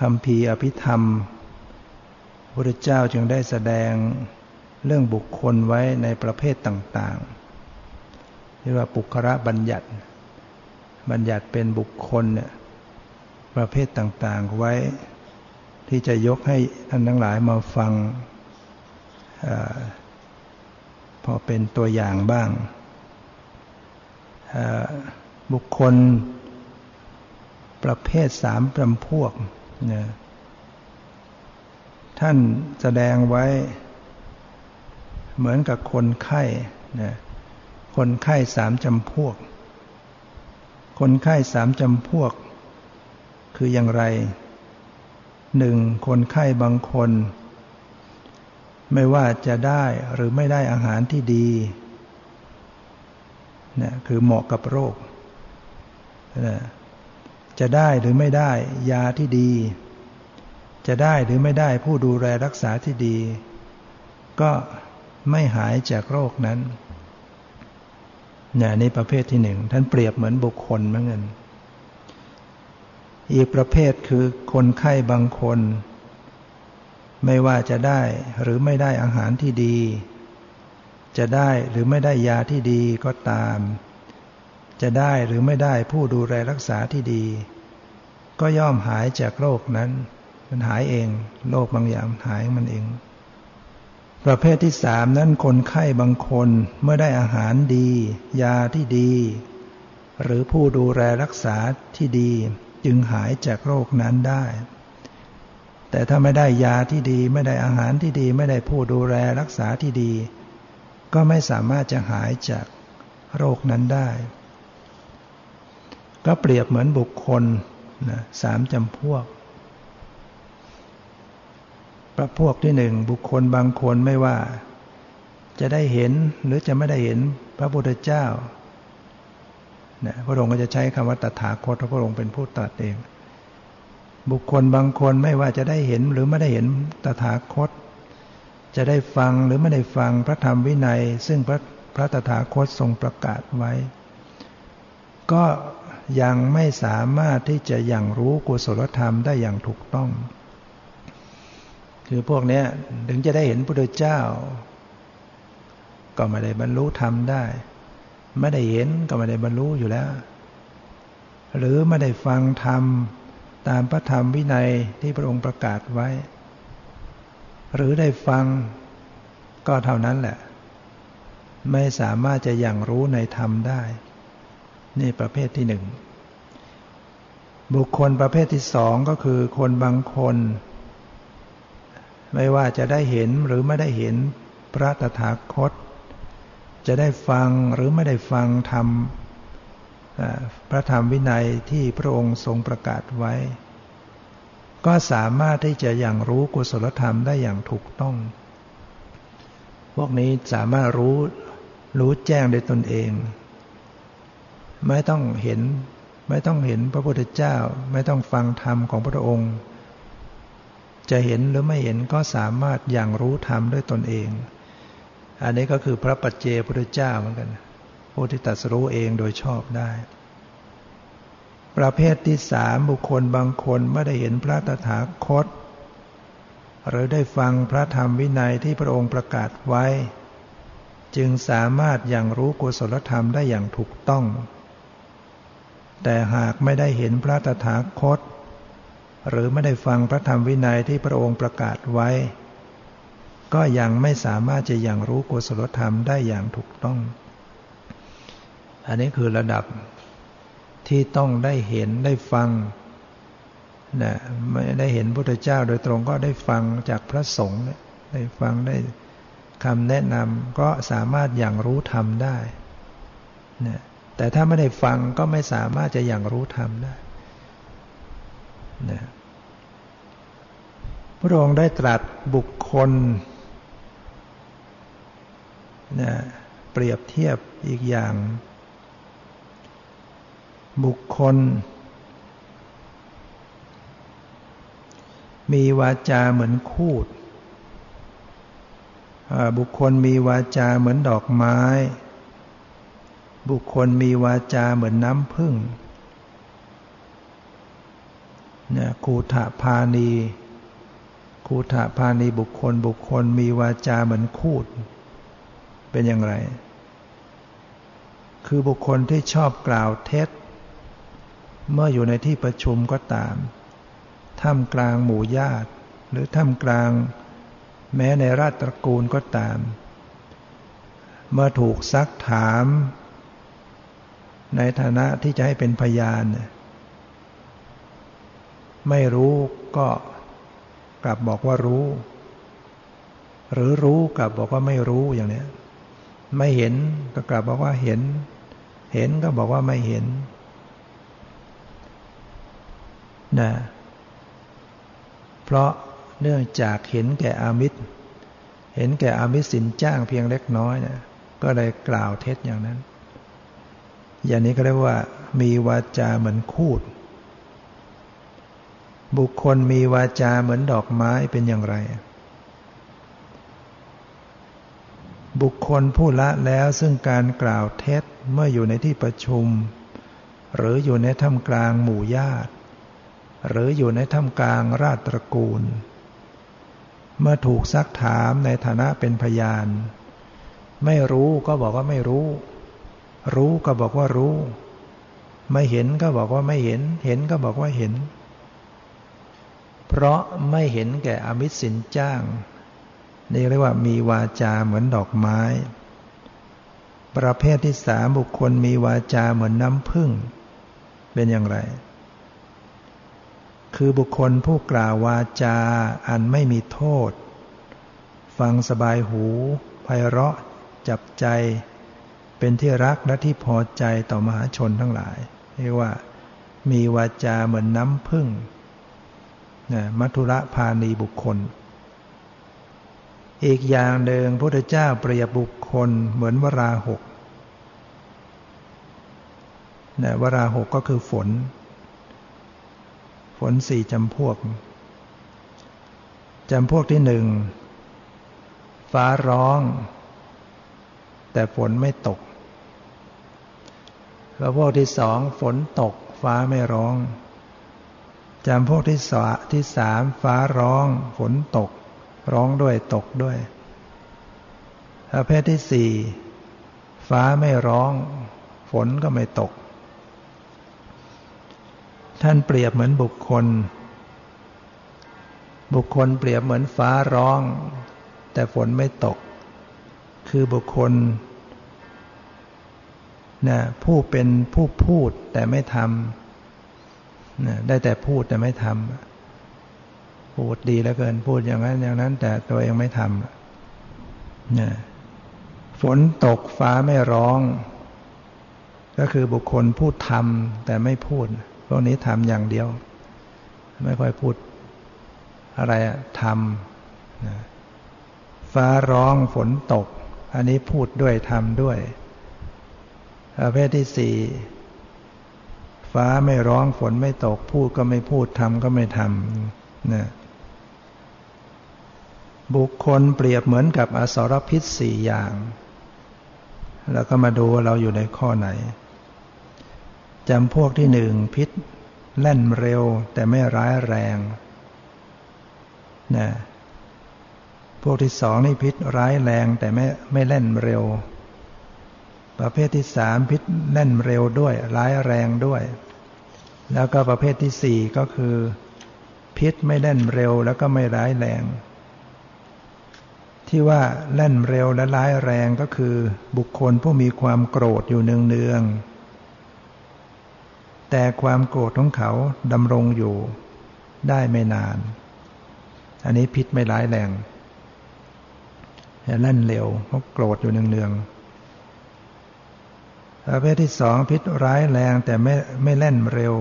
คำพีอภิธรรมพระเจ้าจึงได้แสดงเรื่องบุคคลไว้ในประเภทต่างๆ เรียกว่าปุคระบัญญัติ บัญญัติเป็นบุคคลเนี่ยประเภทต่างๆไว้ ที่จะยกให้ท่านทั้งหลายมาฟังอพอเป็นตัวอย่างบ้าง บุคคลประเภทสามจำพวกนี่ยท่านแสดงไว้เหมือนกับคนไข้นะคนไข้สามจำพวก คนไข้สามจำพวก คืออย่างไรหนึ่งคนไข้บางคน ไม่ว่าจะได้หรือไม่ได้อาหารที่ดี นะคือเหมาะกับโรคนะจะได้หรือไม่ได้ ยาที่ดี จะได้หรือไม่ได้ผู้ดูแลรักษาที่ดี ก็ไม่หายจากโรคนั้นเนี่ยนี่ประเภทที่หนึ่งท่านเปรียบเหมือนบุคคลเหมือนกันอีกประเภทคือคนไข้บางคน ไม่ว่าจะได้หรือไม่ได้อาหารที่ดี จะได้หรือไม่ได้ยาที่ดีก็ตาม จะได้หรือไม่ได้ผู้ดูแลรักษาที่ดี ก็ย่อมหายจากโรคนั้น มันหายเองโรคบางอย่างหายมันเอง ประเภทที่สามนั้นคนไข้บางคนเมื่อได้อาหารดี ยาที่ดี หรือผู้ดูแลรักษาที่ดี จึงหายจากโรคนั้นได้แต่ถ้าไม่ได้ยาที่ดี ไม่ได้อาหารที่ดี ไม่ได้ผู้ดูแลรักษาที่ดี ก็ไม่สามารถจะหายจากโรคนั้นได้ ก็เปรียบเหมือนบุคคลนะสามจำพวก ประพวกที่หนึ่งบุคคลบางคนไม่ว่า จะได้เห็นหรือจะไม่ได้เห็นพระพุทธเจ้านะพระองค์ก็จะใช้คำว่าตถาคตพระองค์เป็นผู้ตรัสเอง บุคคลบางคนไม่ว่าจะได้เห็นหรือไม่ได้เห็นตถาคต จะได้ฟังหรือไม่ได้ฟังพระธรรมวินัย ซึ่งพระพระตถาคตทรงประกาศไว้ ก็ยังไม่สามารถที่จะยังรู้กุศลธรรมได้อย่างถูกต้อง คือพวกนี้ถึงจะได้เห็นพระพุทธเจ้า ก็ไม่ได้บรรลุธรรมได้ ไม่ได้เห็นก็ไม่ได้บรรลุอยู่แล้ว หรือไม่ได้ฟังธรรมตามพระธรรมวินัยที่พระองค์ประกาศไว้ หรือได้ฟังก็เท่านั้นแหละ ไม่สามารถจะยังรู้ในธรรมได้ นี่ประเภทที่หนึ่ง บุคคลประเภทที่สองก็คือคนบางคน ไม่ว่าจะได้เห็นหรือไม่ได้เห็นพระตถาคต จะได้ฟังหรือไม่ได้ฟังธรรมพระธรรมวินัยที่พระองค์ทรงประกาศไว้ ก็สามารถที่จะอย่างรู้กุศลธรรมได้อย่างถูกต้อง พวกนี้สามารถรู้รู้แจ้งด้วยตนเอง ไม่ต้องเห็น ไม่ต้องเห็นพระพุทธเจ้า ไม่ต้องฟังธรรมของพระองค์ จะเห็นหรือไม่เห็นก็สามารถอย่างรู้ธรรมด้วยตนเอง อันนี้ก็คือพระปัจเจพุทธเจ้าเหมือนกันผู้ที่ตัดสู้เองโดยชอบได้ ประเภทที่สามบุคคลบางคนไม่ได้เห็นพระตถาคต หรือได้ฟังพระธรรมวินัยที่พระองค์ประกาศไว้ จึงสามารถอย่างรู้กุศลธรรมได้อย่างถูกต้อง แต่หากไม่ได้เห็นพระตถาคต หรือไม่ได้ฟังพระธรรมวินัยที่พระองค์ประกาศไว้ ก็ยังไม่สามารถจะยังรู้กุศลธรรมได้อย่างถูกต้อง อันนี้คือระดับ ที่ต้องได้เห็นได้ฟังนะไม่ได้เห็นพุทธเจ้าโดยตรงก็ได้ฟังจากพระสงฆ์ได้ฟังได้คำแนะนำก็สามารถอย่างรู้ธรรมได้นะแต่ถ้าไม่ได้ฟังก็ไม่สามารถจะอย่างรู้ธรรมได้นะพระองค์ได้ตรัสบุคคลนะเปรียบเทียบอีกอย่าง บุคคล มีวาจาเหมือนคูด บุคคลมีวาจาเหมือนดอกไม้ บุคคลมีวาจาเหมือนน้ำพึ่งเนี่ยคูถาพานีคูถาพานีบุคคลบุคคลมีวาจาเหมือนคูด เป็นอย่างไร คือบุคคลที่ชอบกล่าวเท็จ เมื่ออยู่ในที่ประชุมก็ตาม ท่ามกลางหมู่ญาติ หรือท่ามกลาง แม้ในราชตระกูลก็ตาม เมื่อถูกซักถาม ในฐานะที่จะให้เป็นพยาน ไม่รู้ก็กลับบอกว่ารู้ หรือรู้กลับบอกว่าไม่รู้อย่างนี้ไม่เห็นก็กลับบอกว่าเห็น เห็นก็บอกว่าไม่เห็น นะเพราะเนื่องจากเห็นแก่อามิตร เห็นแก่อามิตรสินจ้างเพียงเล็กน้อยเนี่ยก็เลยกล่าวเท็จอย่างนั้น อย่างนี้ก็เรียกว่า มีวาจาเหมือนคูด บุคคลมีวาจาเหมือนดอกไม้เป็นอย่างไร บุคคลผู้ละแล้วซึ่งการกล่าวเท็จเมื่ออยู่ในที่ประชุม หรืออยู่ในถ้ำกลางหมู่ญาติ หรืออยู่ในถ้ำกลางราชตระกูล เมื่อถูกซักถามในฐานะเป็นพยาน ไม่รู้ก็บอกว่าไม่รู้ รู้ก็บอกว่ารู้ ไม่เห็นก็บอกว่าไม่เห็น เห็นก็บอกว่าเห็น เพราะไม่เห็นแก่อมิตรสินจ้าง นี่เรียกว่ามีวาจาเหมือนดอกไม้ ประเภทที่สามบุคคลมีวาจาเหมือนน้ำพึ่งเป็นอย่างไร คือบุคคลผู้กล่าววาจาอันไม่มีโทษ ฟังสบายหูไพเราะ จับใจ เป็นที่รักและที่พอใจต่อมหาชนทั้งหลาย เรียกว่า มีวาจาเหมือนน้ำพึ่งนะมัทุระพาณีบุคคล อีกอย่างหนึ่งพระพุทธเจ้าเปรียบบุคคลเหมือนวราหกนะวราหกก็คือฝน ฝนสี่จำพวกจำพวกที่หนึ่งฟ้าร้อง แต่ฝนไม่ตกแล้วพวกที่สองฝนตก ฟ้าไม่ร้องจำพวกที่สาที่สามฟ้าร้อง ฝนตก ร้องด้วยตกด้วยประเภทที่สี่ฟ้าไม่ร้อง ฝนก็ไม่ตก ท่านเปรียบเหมือนบุคคล บุคคลเปรียบเหมือนฟ้าร้อง แต่ฝนไม่ตก คือบุคคลนะผู้เป็นผู้พูดแต่ไม่ทำนะได้แต่พูดแต่ไม่ทำพูดดีแล้วเกินพูดอย่างนั้นอย่างนั้น แต่ตัวเองไม่ทำนะฝนตกฟ้าไม่ร้อง ก็คือบุคคลพูดทำแต่ไม่พูด พวกนี้ทำอย่างเดียว ไม่ค่อยพูดอะไรอะทำฟ้าร้องฝนตก อันนี้พูดด้วยทำด้วยประเภทที่สี่ฟ้าไม่ร้องฝนไม่ตก พูดก็ไม่พูดทำก็ไม่ทำนะบุคคลเปรียบเหมือนกับอสรพิษสี่อย่าง แล้วก็มาดูว่าเราอยู่ในข้อไหน จำพวกที่หนึ่งพิษแล่นเร็วแต่ไม่ร้ายแรงนะพวกที่สองนี่พิษร้ายแรงแต่ไม่ไม่เล่นเร็ว ประเภทที่สามพิษเล่นเร็วด้วยร้ายแรงด้วย แล้วก็ประเภทที่สี่ก็คือ พิษไม่เล่นเร็วแล้วก็ไม่ร้ายแรง ที่ว่าเล่นเร็วและร้ายแรงก็คือ บุคคลผู้มีความโกรธอยู่เนืองๆ แต่ความโกรธของเขาดำรงอยู่ได้ไม่นาน อันนี้พิษไม่ร้ายแรงเล่นเร็วเพราะโกรธอยู่เนืองๆประเภทที่สองพิษร้ายแรงแต่ไม่ไม่เล่นเร็ว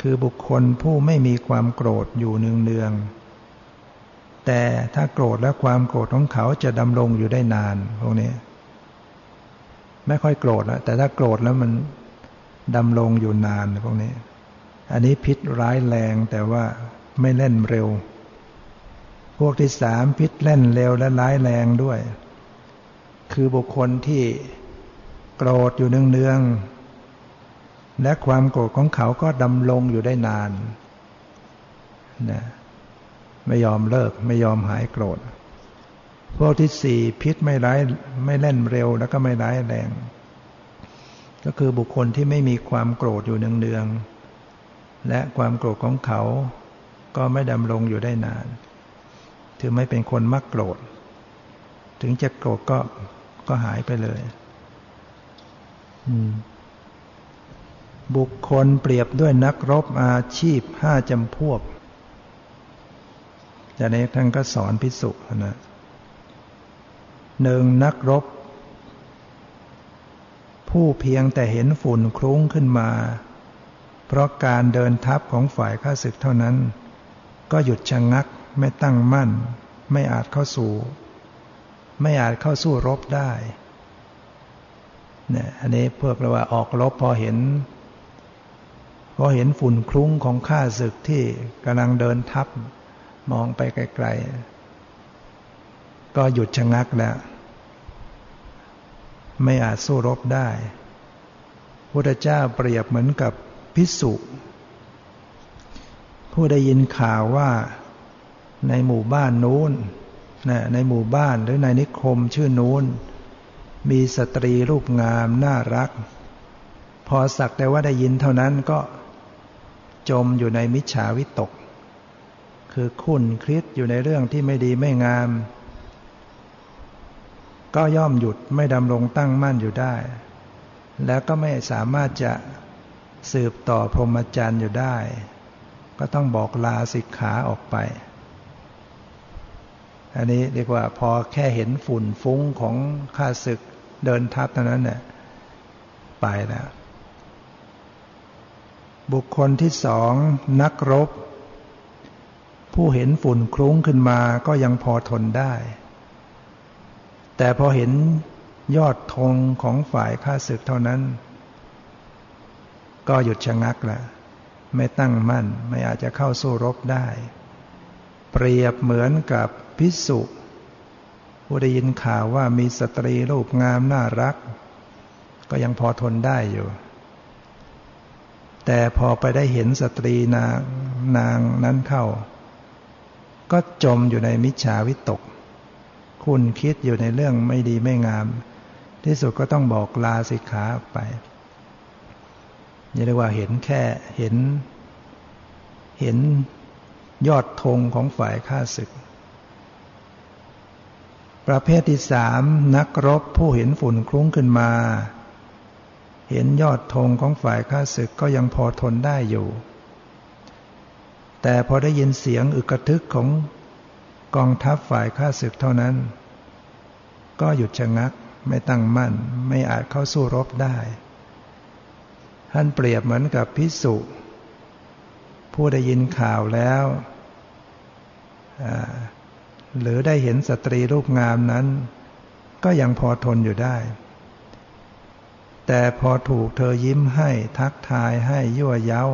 คือบุคคลผู้ไม่มีความโกรธอยู่เนืองๆแต่ถ้าโกรธและความโกรธของเขาจะดำรงอยู่ได้นานพวกนี้ ไม่ค่อยโกรธแล้วแต่ถ้าโกรธแล้วมัน ดำรงอยู่นานพวกนี้ อันนี้พิษร้ายแรงแต่ว่าไม่เล่นเร็ว พวกที่สามพิษเล่นเร็วและร้ายแรงด้วย คือบุคคลที่โกรธอยู่เนืองๆและความโกรธของเขาก็ดำรงอยู่ได้นานนะไม่ยอมเลิกไม่ยอมหายโกรธ พวกที่สี่พิษไม่ร้ายไม่เล่นเร็วแล้วก็ไม่ร้ายแรง ก็คือบุคคลที่ไม่มีความโกรธอยู่เนืองๆและความโกรธของเขา ก็ไม่ดำรงอยู่ได้นาน ถือไม่เป็นคนมักโกรธ ถึงจะโกรธก็ก็หายไปเลย บุคคลเปรียบด้วยนักรบอาชีพห้าจำพวกจากนี้ท่านก็สอนพิสุนะหนึ่งนักรบ ผู้เพียงแต่เห็นฝุ่นคลุ้งขึ้นมา เพราะการเดินทัพของฝ่ายข้าศึกเท่านั้น ก็หยุดชะงงักไม่ตั้งมั่น ไม่อาจเข้าสู่ ไม่อาจเข้าสู้รบได้เนี่ยอันนี้พวกเราว่าออกรบพอเห็น พอเห็นฝุ่นคลุ้งของข้าศึกที่กำลังเดินทัพมองไปไกลๆก็หยุดชะงักแล้ว ไม่อาจสู้รบได้พุทธเจ้าเปรียบเหมือนกับพิสุผู้ได้ยินข่าวว่าในหมู่บ้านนู้นนะในหมู่บ้านหรือในนิคมชื่อนู้น มีสตรีรูปงามน่ารัก พอสักแต่ว่าได้ยินเท่านั้นก็จมอยู่ในมิจฉาวิตก คือคุณคิดอยู่ในเรื่องที่ไม่ดีไม่งาม ก็ย่อมหยุดไม่ดำรงตั้งมั่นอยู่ได้ แล้วก็ไม่สามารถจะสืบต่อพรหมจรรย์อยู่ได้ ก็ต้องบอกลาสิกขาออกไป อันนี้เรียกว่าพอแค่เห็นฝุ่นฟุ้งของข้าศึกเดินทับเท่านั้นเนี่ยไปแล้ว บุคคลที่สองนักรบ ผู้เห็นฝุ่นคลุ้งขึ้นมาก็ยังพอทนได้ แต่พอเห็นยอดธงของฝ่ายข้าศึกเท่านั้น ก็หยุดชะงักละไม่ตั้งมั่นไม่อาจจะเข้าสู้รบได้ เปรียบเหมือนกับพิสุผู้ได้ยินข่าวว่ามีสตรีรูปงามน่ารัก ก็ยังพอทนได้อยู่ แต่พอไปได้เห็นสตรีนางนางนั้นเข้า ก็จมอยู่ในมิจฉาวิตก คุณคิดอยู่ในเรื่องไม่ดีไม่งาม ที่สุดก็ต้องบอกลาสิกขาไปนี่เรียกว่าเห็นแค่เห็น เห็นยอดธงของฝ่ายข้าศึก ประเภทที่สามนักรบผู้เห็นฝุ่นคลุ้งขึ้นมา เห็นยอดธงของฝ่ายข้าศึกก็ยังพอทนได้อยู่ แต่พอได้ยินเสียงอึกระทึกของ กองทัพฝ่ายข้าศึกเท่านั้น ก็หยุดชะงักไม่ตั้งมั่น ไม่อาจเข้าสู้รบได้ ท่านเปรียบเหมือนกับพิสุผู้ได้ยินข่าวแล้ว หรือได้เห็นสตรีรูปงามนั้น ก็ยังพอทนอยู่ได้ แต่พอถูกเธอยิ้มให้ทักทายให้ยั่วเย้า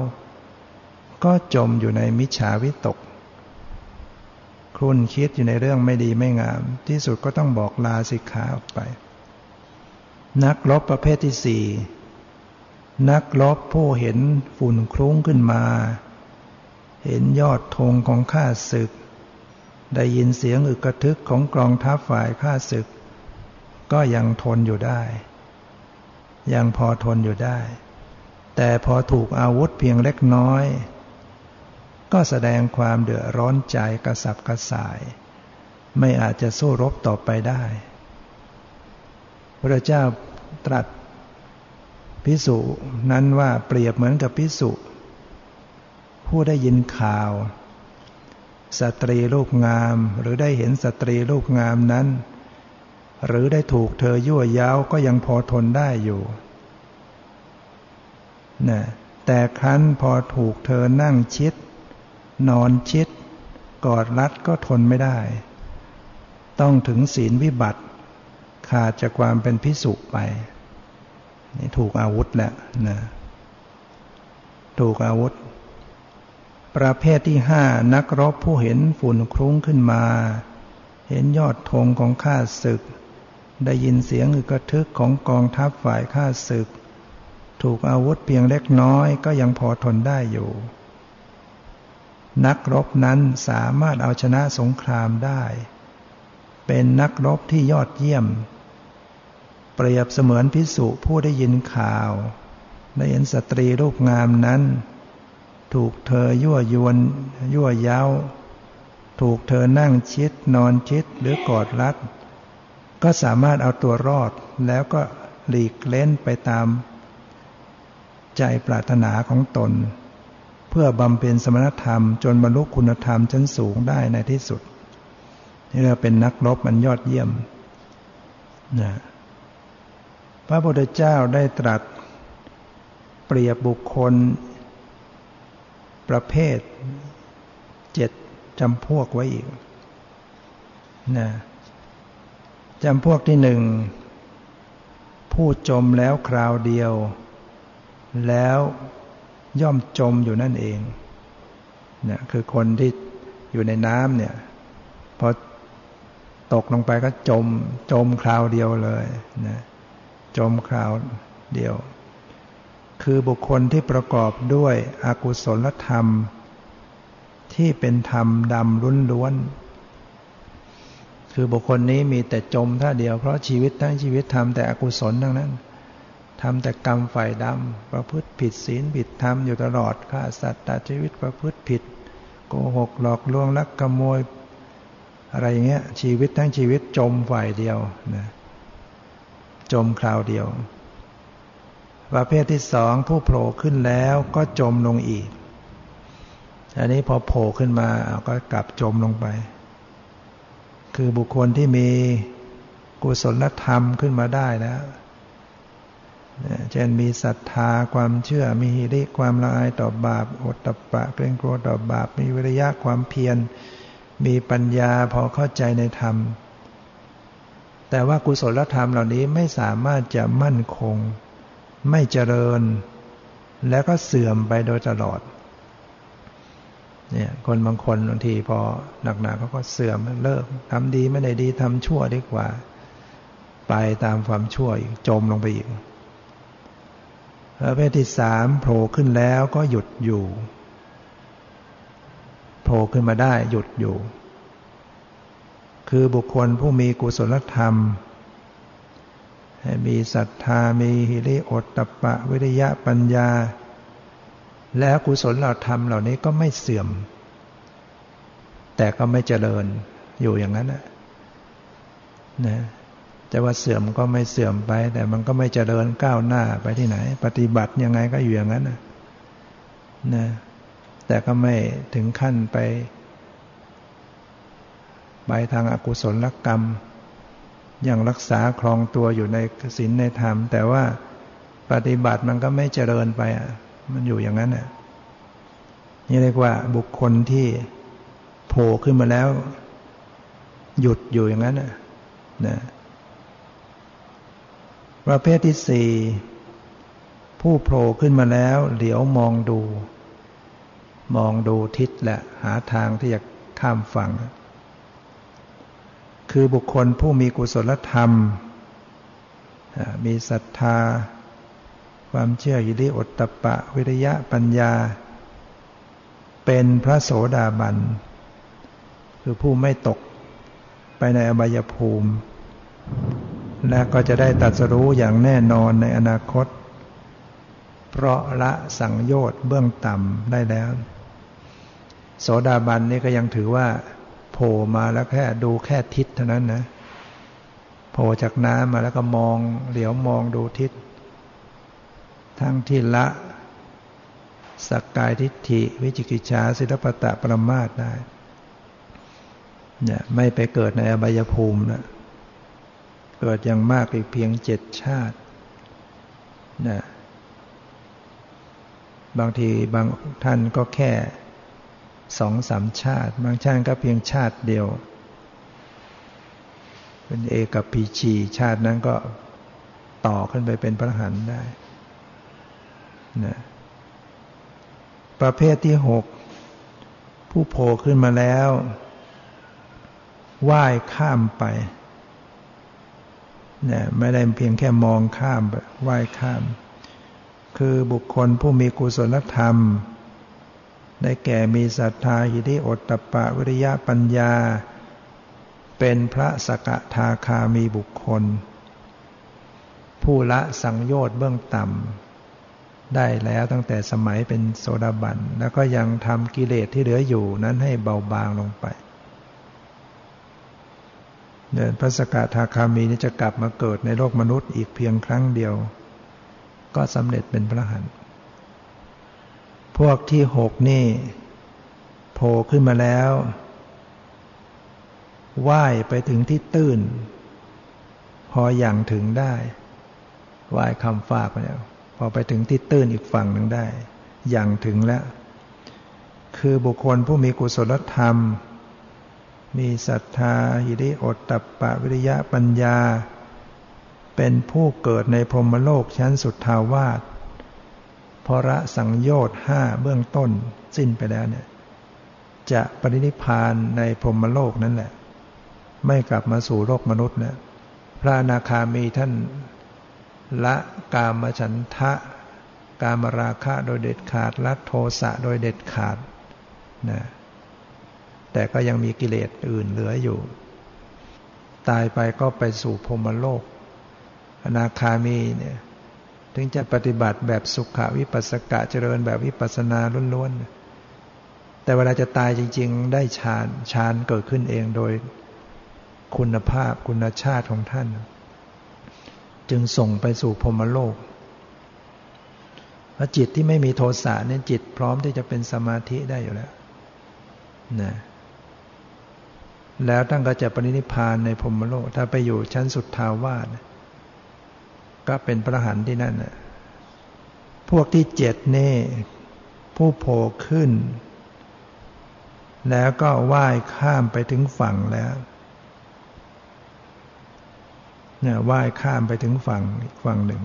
ก็จมอยู่ในมิจฉาวิตก ครุนคิดอยู่ในเรื่องไม่ดีไม่งาม ที่สุดก็ต้องบอกลาสิกขาออกไป นักลบประเภทที่สี่นักลบผู้เห็นฝุ่นคลุ้งขึ้นมา เห็นยอดธงของข้าศึก ได้ยินเสียงอึกกระทึกของกองทัพฝ่ายข้าศึก ก็ยังทนอยู่ได้ ยังพอทนอยู่ได้ แต่พอถูกอาวุธเพียงเล็กน้อย ก็แสดงความเดือดร้อนใจกระสับกระส่าย ไม่อาจจะสู้รบต่อไปได้พระเจ้าตรัสพิสุนั้นว่าเปรียบเหมือนกับพิสุผู้ได้ยินข่าว สตรีรูปงามหรือได้เห็นสตรีรูปงามนั้น หรือได้ถูกเธอยั่วย้าวก็ยังพอทนได้อยู่นะแต่ครั้นพอถูกเธอนั่งชิด นอนชิด กอดรัดก็ทนไม่ได้ ต้องถึงศีลวิบัติ ขาดจากความเป็นพิสุไป นี่ถูกอาวุธแล้วนะถูกอาวุธ ประเภทที่ห้านักรบผู้เห็นฝุ่นคลุ้งขึ้นมา เห็นยอดธงของข้าศึก ได้ยินเสียงอึกระทึกของกองทัพฝ่ายข้าศึก ถูกอาวุธเพียงเล็กน้อยก็ยังพอทนได้อยู่ นักรบนั้นสามารถเอาชนะสงครามได้ เป็นนักรบที่ยอดเยี่ยม เปรียบเสมือนพิสุผู้ได้ยินข่าว ได้เห็นสตรีรูปงามนั้น ถูกเธอยั่วยวนยั่วเย้า ถูกเธอนั่งชิดนอนชิดหรือกอดรัด ก็สามารถเอาตัวรอดแล้วก็หลีกเล่นไปตาม ใจปรารถนาของตน เพื่อบำเพ็ญสมณธรรม จนบรรลุคุณธรรมชั้นสูงได้ในที่สุด นี่เราเป็นนักรบมันยอดเยี่ยมนะพระพุทธเจ้าได้ตรัส เปรียบบุคคล ประเภทเจ็ดจำพวกไว้อีกนะจำพวกที่หนึ่ง ผู้จมแล้วคราวเดียว แล้ว ย่อมจมอยู่นั่นเองเนี่ยคือคนที่อยู่ในน้ำเนี่ยพอตกลงไปก็จม จมคราวเดียวเลยนะจมคราวเดียว คือบุคคลที่ประกอบด้วยอากุศลธรรม ที่เป็นธรรมดำรุนล้วน คือบุคคลนี้มีแต่จมท่าเดียวเพราะชีวิตทั้งชีวิตทำแต่อกุศลทั้งนั้น ทำแต่กรรมฝ่ายดำประพฤติผิดศีลผิดธรรมอยู่ตลอดฆ่าสัตว์ตัดชีวิตประพฤติผิด โกหกหลอกลวงลักขโมย อะไรอย่างเงี้ย ชีวิตทั้งชีวิตจมฝ่ายเดียวนะจมคราวเดียว ประเภทที่สองผู้โผล่ขึ้นแล้วก็จมลงอีก อันนี้พอโผล่ขึ้นมาก็กลับจมลงไป คือบุคคลที่มีกุศลธรรมขึ้นมาได้แล้ว เช่นมีศรัทธาความเชื่อมีหิริความละอายต่อบาปอดตปะเกรงกลัวต่อบาป มีวิริยะความเพียร มีปัญญาพอเข้าใจในธรรม แต่ว่ากุศลธรรมเหล่านี้ไม่สามารถจะมั่นคง ไม่เจริญ แล้วก็เสื่อมไปโดยตลอดเนี่ยคนบางคนบางทีพอหนักๆเขาก็เสื่อมเลิกทำดีไม่ได้ดีทำชั่วดีกว่า ไปตามความชั่วอีกจมลงไปอีก ประเภทที่สามโผล่ขึ้นแล้วก็หยุดอยู่ โผล่ขึ้นมาได้หยุดอยู่ คือบุคคลผู้มีกุศลธรรม มีศรัทธามีหิริโอตตปะ วิริยะปัญญา แล้วกุศลเราธรรมเหล่านี้ก็ไม่เสื่อม แต่ก็ไม่เจริญอยู่อย่างนั้นนะนะ จะว่าเสื่อมก็ไม่เสื่อมไป แต่มันก็ไม่เจริญก้าวหน้าไปที่ไหน ปฏิบัติยังไงก็อยู่อย่างนั้นนะนะแต่ก็ไม่ถึงขั้นไป ไปทางอากุศลกรรมยังรักษาครองตัวอยู่ในศีลในธรรม แต่ว่าปฏิบัติมันก็ไม่เจริญไปอะ มันอยู่อย่างนั้นอะนี่เรียกว่าบุคคลที่โผล่ขึ้นมาแล้ว หยุดอยู่อย่างนั้นอะนะ ประเภทที่สี่ผู้โผล่ขึ้นมาแล้วเหลียวมองดู มองดูทิศและหาทางที่จะข้ามฝั่ง คือบุคคลผู้มีกุศลธรรม มีศรัทธา ความเชื่อยิริอตตปะ วิริยะปัญญา เป็นพระโสดาบัน คือผู้ไม่ตกไปในอบายภูมิ และก็จะได้ตัดสรู้อย่างแน่นอนในอนาคต เพราะละสังโยชน์เบื้องต่ำได้แล้ว โสดาบันนี่ก็ยังถือว่าโผล่มาแล้วแค่ดูแค่ทิศเท่านั้นนะโผล่จากน้ำมาแล้วก็มองเหลียวมองดูทิศ ทั้งที่ละสักกายทิฏฐิ วิจิกิจชาศิลปตะประมาทได้เนี่ยไม่ไปเกิดในอบายภูมินะ เกิดอย่างมากอีกเพียงเจ็ดชาตินะบางทีบางท่านก็แค่สองสามชาติ บางชาติก็เพียงชาติเดียว เป็นเอกับพีชีชาตินั้นก็ต่อขึ้นไปเป็นพระหันได้นะประเภทที่หกผู้โผล่ขึ้นมาแล้ว ว่ายข้ามไป นี่ยไม่ได้เพียงแค่มองข้ามไหว้ข้าม คือบุคคลผู้มีกุศลธรรม ได้แก่มีศรัทธาหิริโอตตปะวิริยะปัญญา เป็นพระสกทาคามีบุคคล ผู้ละสังโยชน์เบื้องต่ำได้แล้วตั้งแต่สมัยเป็นโสดาบัน แล้วก็ยังทำกิเลสที่เหลืออยู่นั้นให้เบาบางลงไป เดินพระสกทาคามีนี้จะกลับมาเกิดในโลกมนุษย์อีกเพียงครั้งเดียว ก็สำเร็จเป็นพระหันพวกที่หกนี่โผล่ขึ้นมาแล้วว่ายไปถึงที่ตื้น พออย่างถึงได้ว่ายคำฝากไปแล้วพอไปถึงที่ตื้นอีกฝั่งหนึ่งได้ อย่างถึงแล้ว คือบุคคลผู้มีกุศลธรรม มีศรัทธาหิริโอตตัปปะวิริยะปัญญา เป็นผู้เกิดในพรหมโลกชั้นสุดทาวาสพระสังโยชน์ห้าเบื้องต้นสิ้นไปแล้วเนี่ย จะปรินิพานในพรหมโลกนั่นแหละ ไม่กลับมาสู่โลกมนุษย์นะพระนาคามีท่านละกามฉันทะ กามราคะโดยเด็ดขาดละโทสะโดยเด็ดขาดนะ แต่ก็ยังมีกิเลสอื่นเหลืออยู่ ตายไปก็ไปสู่พรมโลก อนาคามีเนี่ยถึงจะปฏิบัติแบบสุขวิปัสสกะเจริญแบบวิปัสนาล้วนๆ แต่เวลาจะตายจริง ๆ ได้ฌานฌานเกิดขึ้นเองโดยคุณภาพคุณชาติของท่าน จึงส่งไปสู่พรมโลกพระจิตที่ไม่มีโทสะเนี่ยจิตพร้อมที่จะเป็นสมาธิได้อยู่แล้วนะ แล้วท่านก็จะปรินิพานในพรมโลก ถ้าไปอยู่ชั้นสุดทาวาสก็เป็นพระหันที่นั่นนะพวกที่เจ็ดนี่ ผู้โผล่ขึ้น แล้วก็ว่ายข้ามไปถึงฝั่งแล้วเนี่ยว่ายข้ามไปถึงฝั่งฝั่งหนึ่ง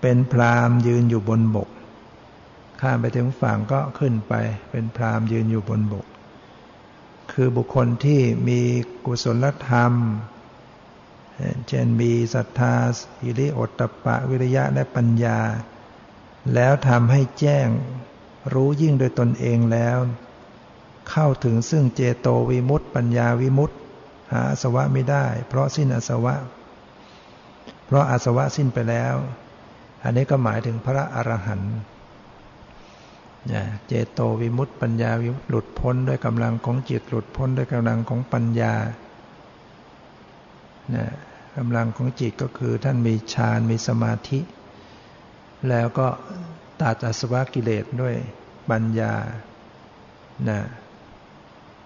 เป็นพรามยืนอยู่บนบก ข้ามไปถึงฝั่งก็ขึ้นไป เป็นพรามยืนอยู่บนบก คือบุคคลที่มีกุศลธรรม เช่นมีศรัทธาอิริโอตตปะ วิริยะและปัญญา แล้วทำให้แจ้งรู้ยิ่งโดยตนเองแล้ว เข้าถึงซึ่งเจโตวิมุตติ ปัญญาวิมุตติ หาอสวะไม่ได้ เพราะสิ้นอสวะ เพราะอาสวะสิ้นไปแล้ว อันนี้ก็หมายถึงพระอรหันต์ เจโตวิมุตติปัญญาวิมุตติหลุดพ้นด้วยกำลังของจิตหลุดพ้นด้วยกำลังของปัญญากำลังของจิตก็คือท่านมีฌานมีสมาธิ แล้วก็ตัดอสวะกิเลสด้วยปัญญานะ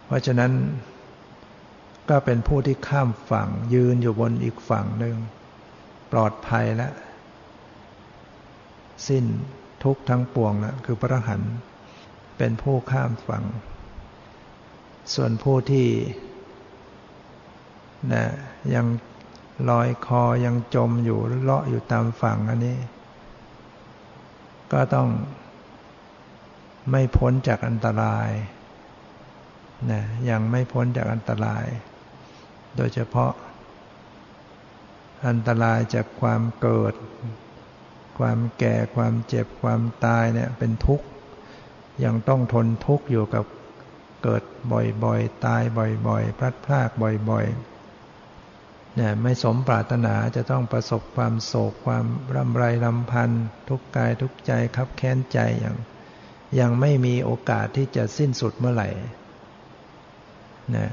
เพราะฉะนั้นก็เป็นผู้ที่ข้ามฝั่งยืนอยู่บนอีกฝั่งหนึ่ง ปลอดภัยแล้ว สิ้น ทุกทั้งปวงแล้วคือพระหันเป็นผู้ข้ามฝั่ง ส่วนผู้ที่นะยังลอยคอยังจมอยู่เลาะอยู่ตามฝั่งอันนี้ ก็ต้องไม่พ้นจากอันตรายนะยังไม่พ้นจากอันตราย โดยเฉพาะอันตรายจากความเกิด ความแก่ความเจ็บความตายเนี่ยเป็นทุกข์ ยังต้องทนทุกข์อยู่กับเกิดบ่อยๆ ตายบ่อยๆ พลัดพรากบ่อยๆเนี่ยไม่สมปรารถนาจะต้องประสบความโศกความร่ำไรลำพันธ์ทุกกายทุกใจครับแค้นใจอย่างยังไม่มีโอกาสที่จะสิ้นสุดเมื่อไหร่นะ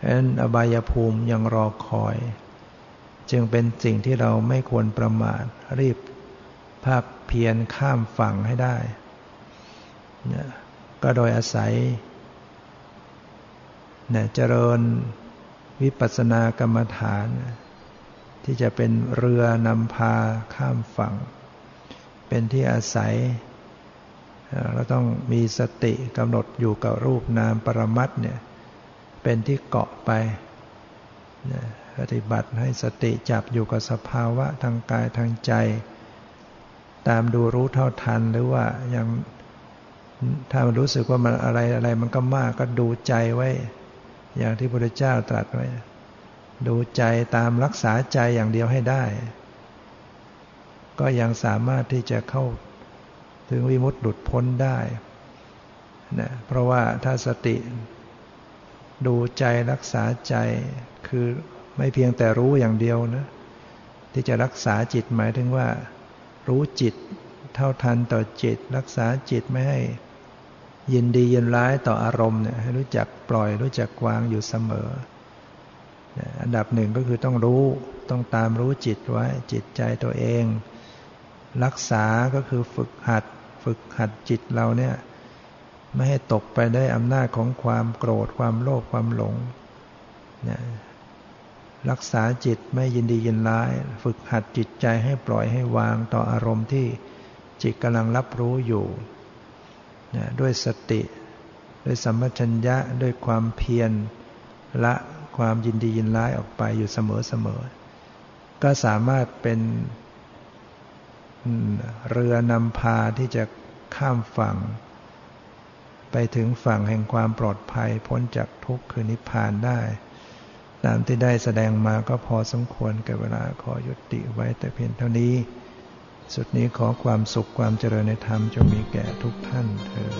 ฉะนั้นอบายภูมิยังรอคอย จึงเป็นสิ่งที่เราไม่ควรประมาทรีบภาคเพียรข้ามฝั่งให้ได้ก็โดยอาศัยเนี่ยเจริญวิปัสสนากรรมฐาน ที่จะเป็นเรือนำพาข้ามฝั่ง เป็นที่อาศัยเราต้องมีสติกำหนดอยู่กับรูปนามปรมัตเนี่ยเป็นที่เกาะไป ปฏิบัติให้สติจับอยู่กับสภาวะทางกายทางใจ ตามดูรู้เท่าทันหรือว่ายังถ้ามันรู้สึกว่ามันอะไรอะไรมันก็มากก็ดูใจไว้ อย่างที่พระพุทธเจ้าตรัสไว้ ดูใจตามรักษาใจอย่างเดียวให้ได้ ก็ยังสามารถที่จะเข้าถึงวิมุตติหลุดพ้นได้นะเพราะว่าถ้าสติดูใจรักษาใจคือ ไม่เพียงแต่รู้อย่างเดียวนะ ที่จะรักษาจิตหมายถึงว่า รู้จิตเท่าทันต่อจิต รักษาจิตไม่ให้ ยินดียินร้ายต่ออารมณ์เนี่ยให้รู้จักปล่อยรู้จักวางอยู่เสมอ อันดับหนึ่งก็คือต้องรู้ต้องตามรู้จิตไว้จิตใจตัวเอง รักษาก็คือฝึกหัด ฝึกหัดจิตเราเนี่ยไม่ให้ตกไปได้อำนาจของความโกรธความโลภความหลงนะ รักษาจิตไม่ยินดียินร้าย ฝึกหัดจิตใจให้ปล่อยให้วางต่ออารมณ์ที่จิตกำลังรับรู้อยู่นะด้วยสติ ด้วยสัมปชัญญะด้วยความเพียรละความยินดียินร้ายออกไปอยู่เสมอเสมอก็สามารถเป็นเรือนำพาที่จะข้ามฝั่ง ไปถึงฝั่งแห่งความปลอดภัยพ้นจากทุกข์คือนิพพานได้ ตามที่ได้แสดงมาก็พอสมควรกับเวลาขอยุติไว้แต่เพียงเท่านี้ สุดนี้ขอความสุขความเจริญในธรรมจงมีแก่ทุกท่านเธอ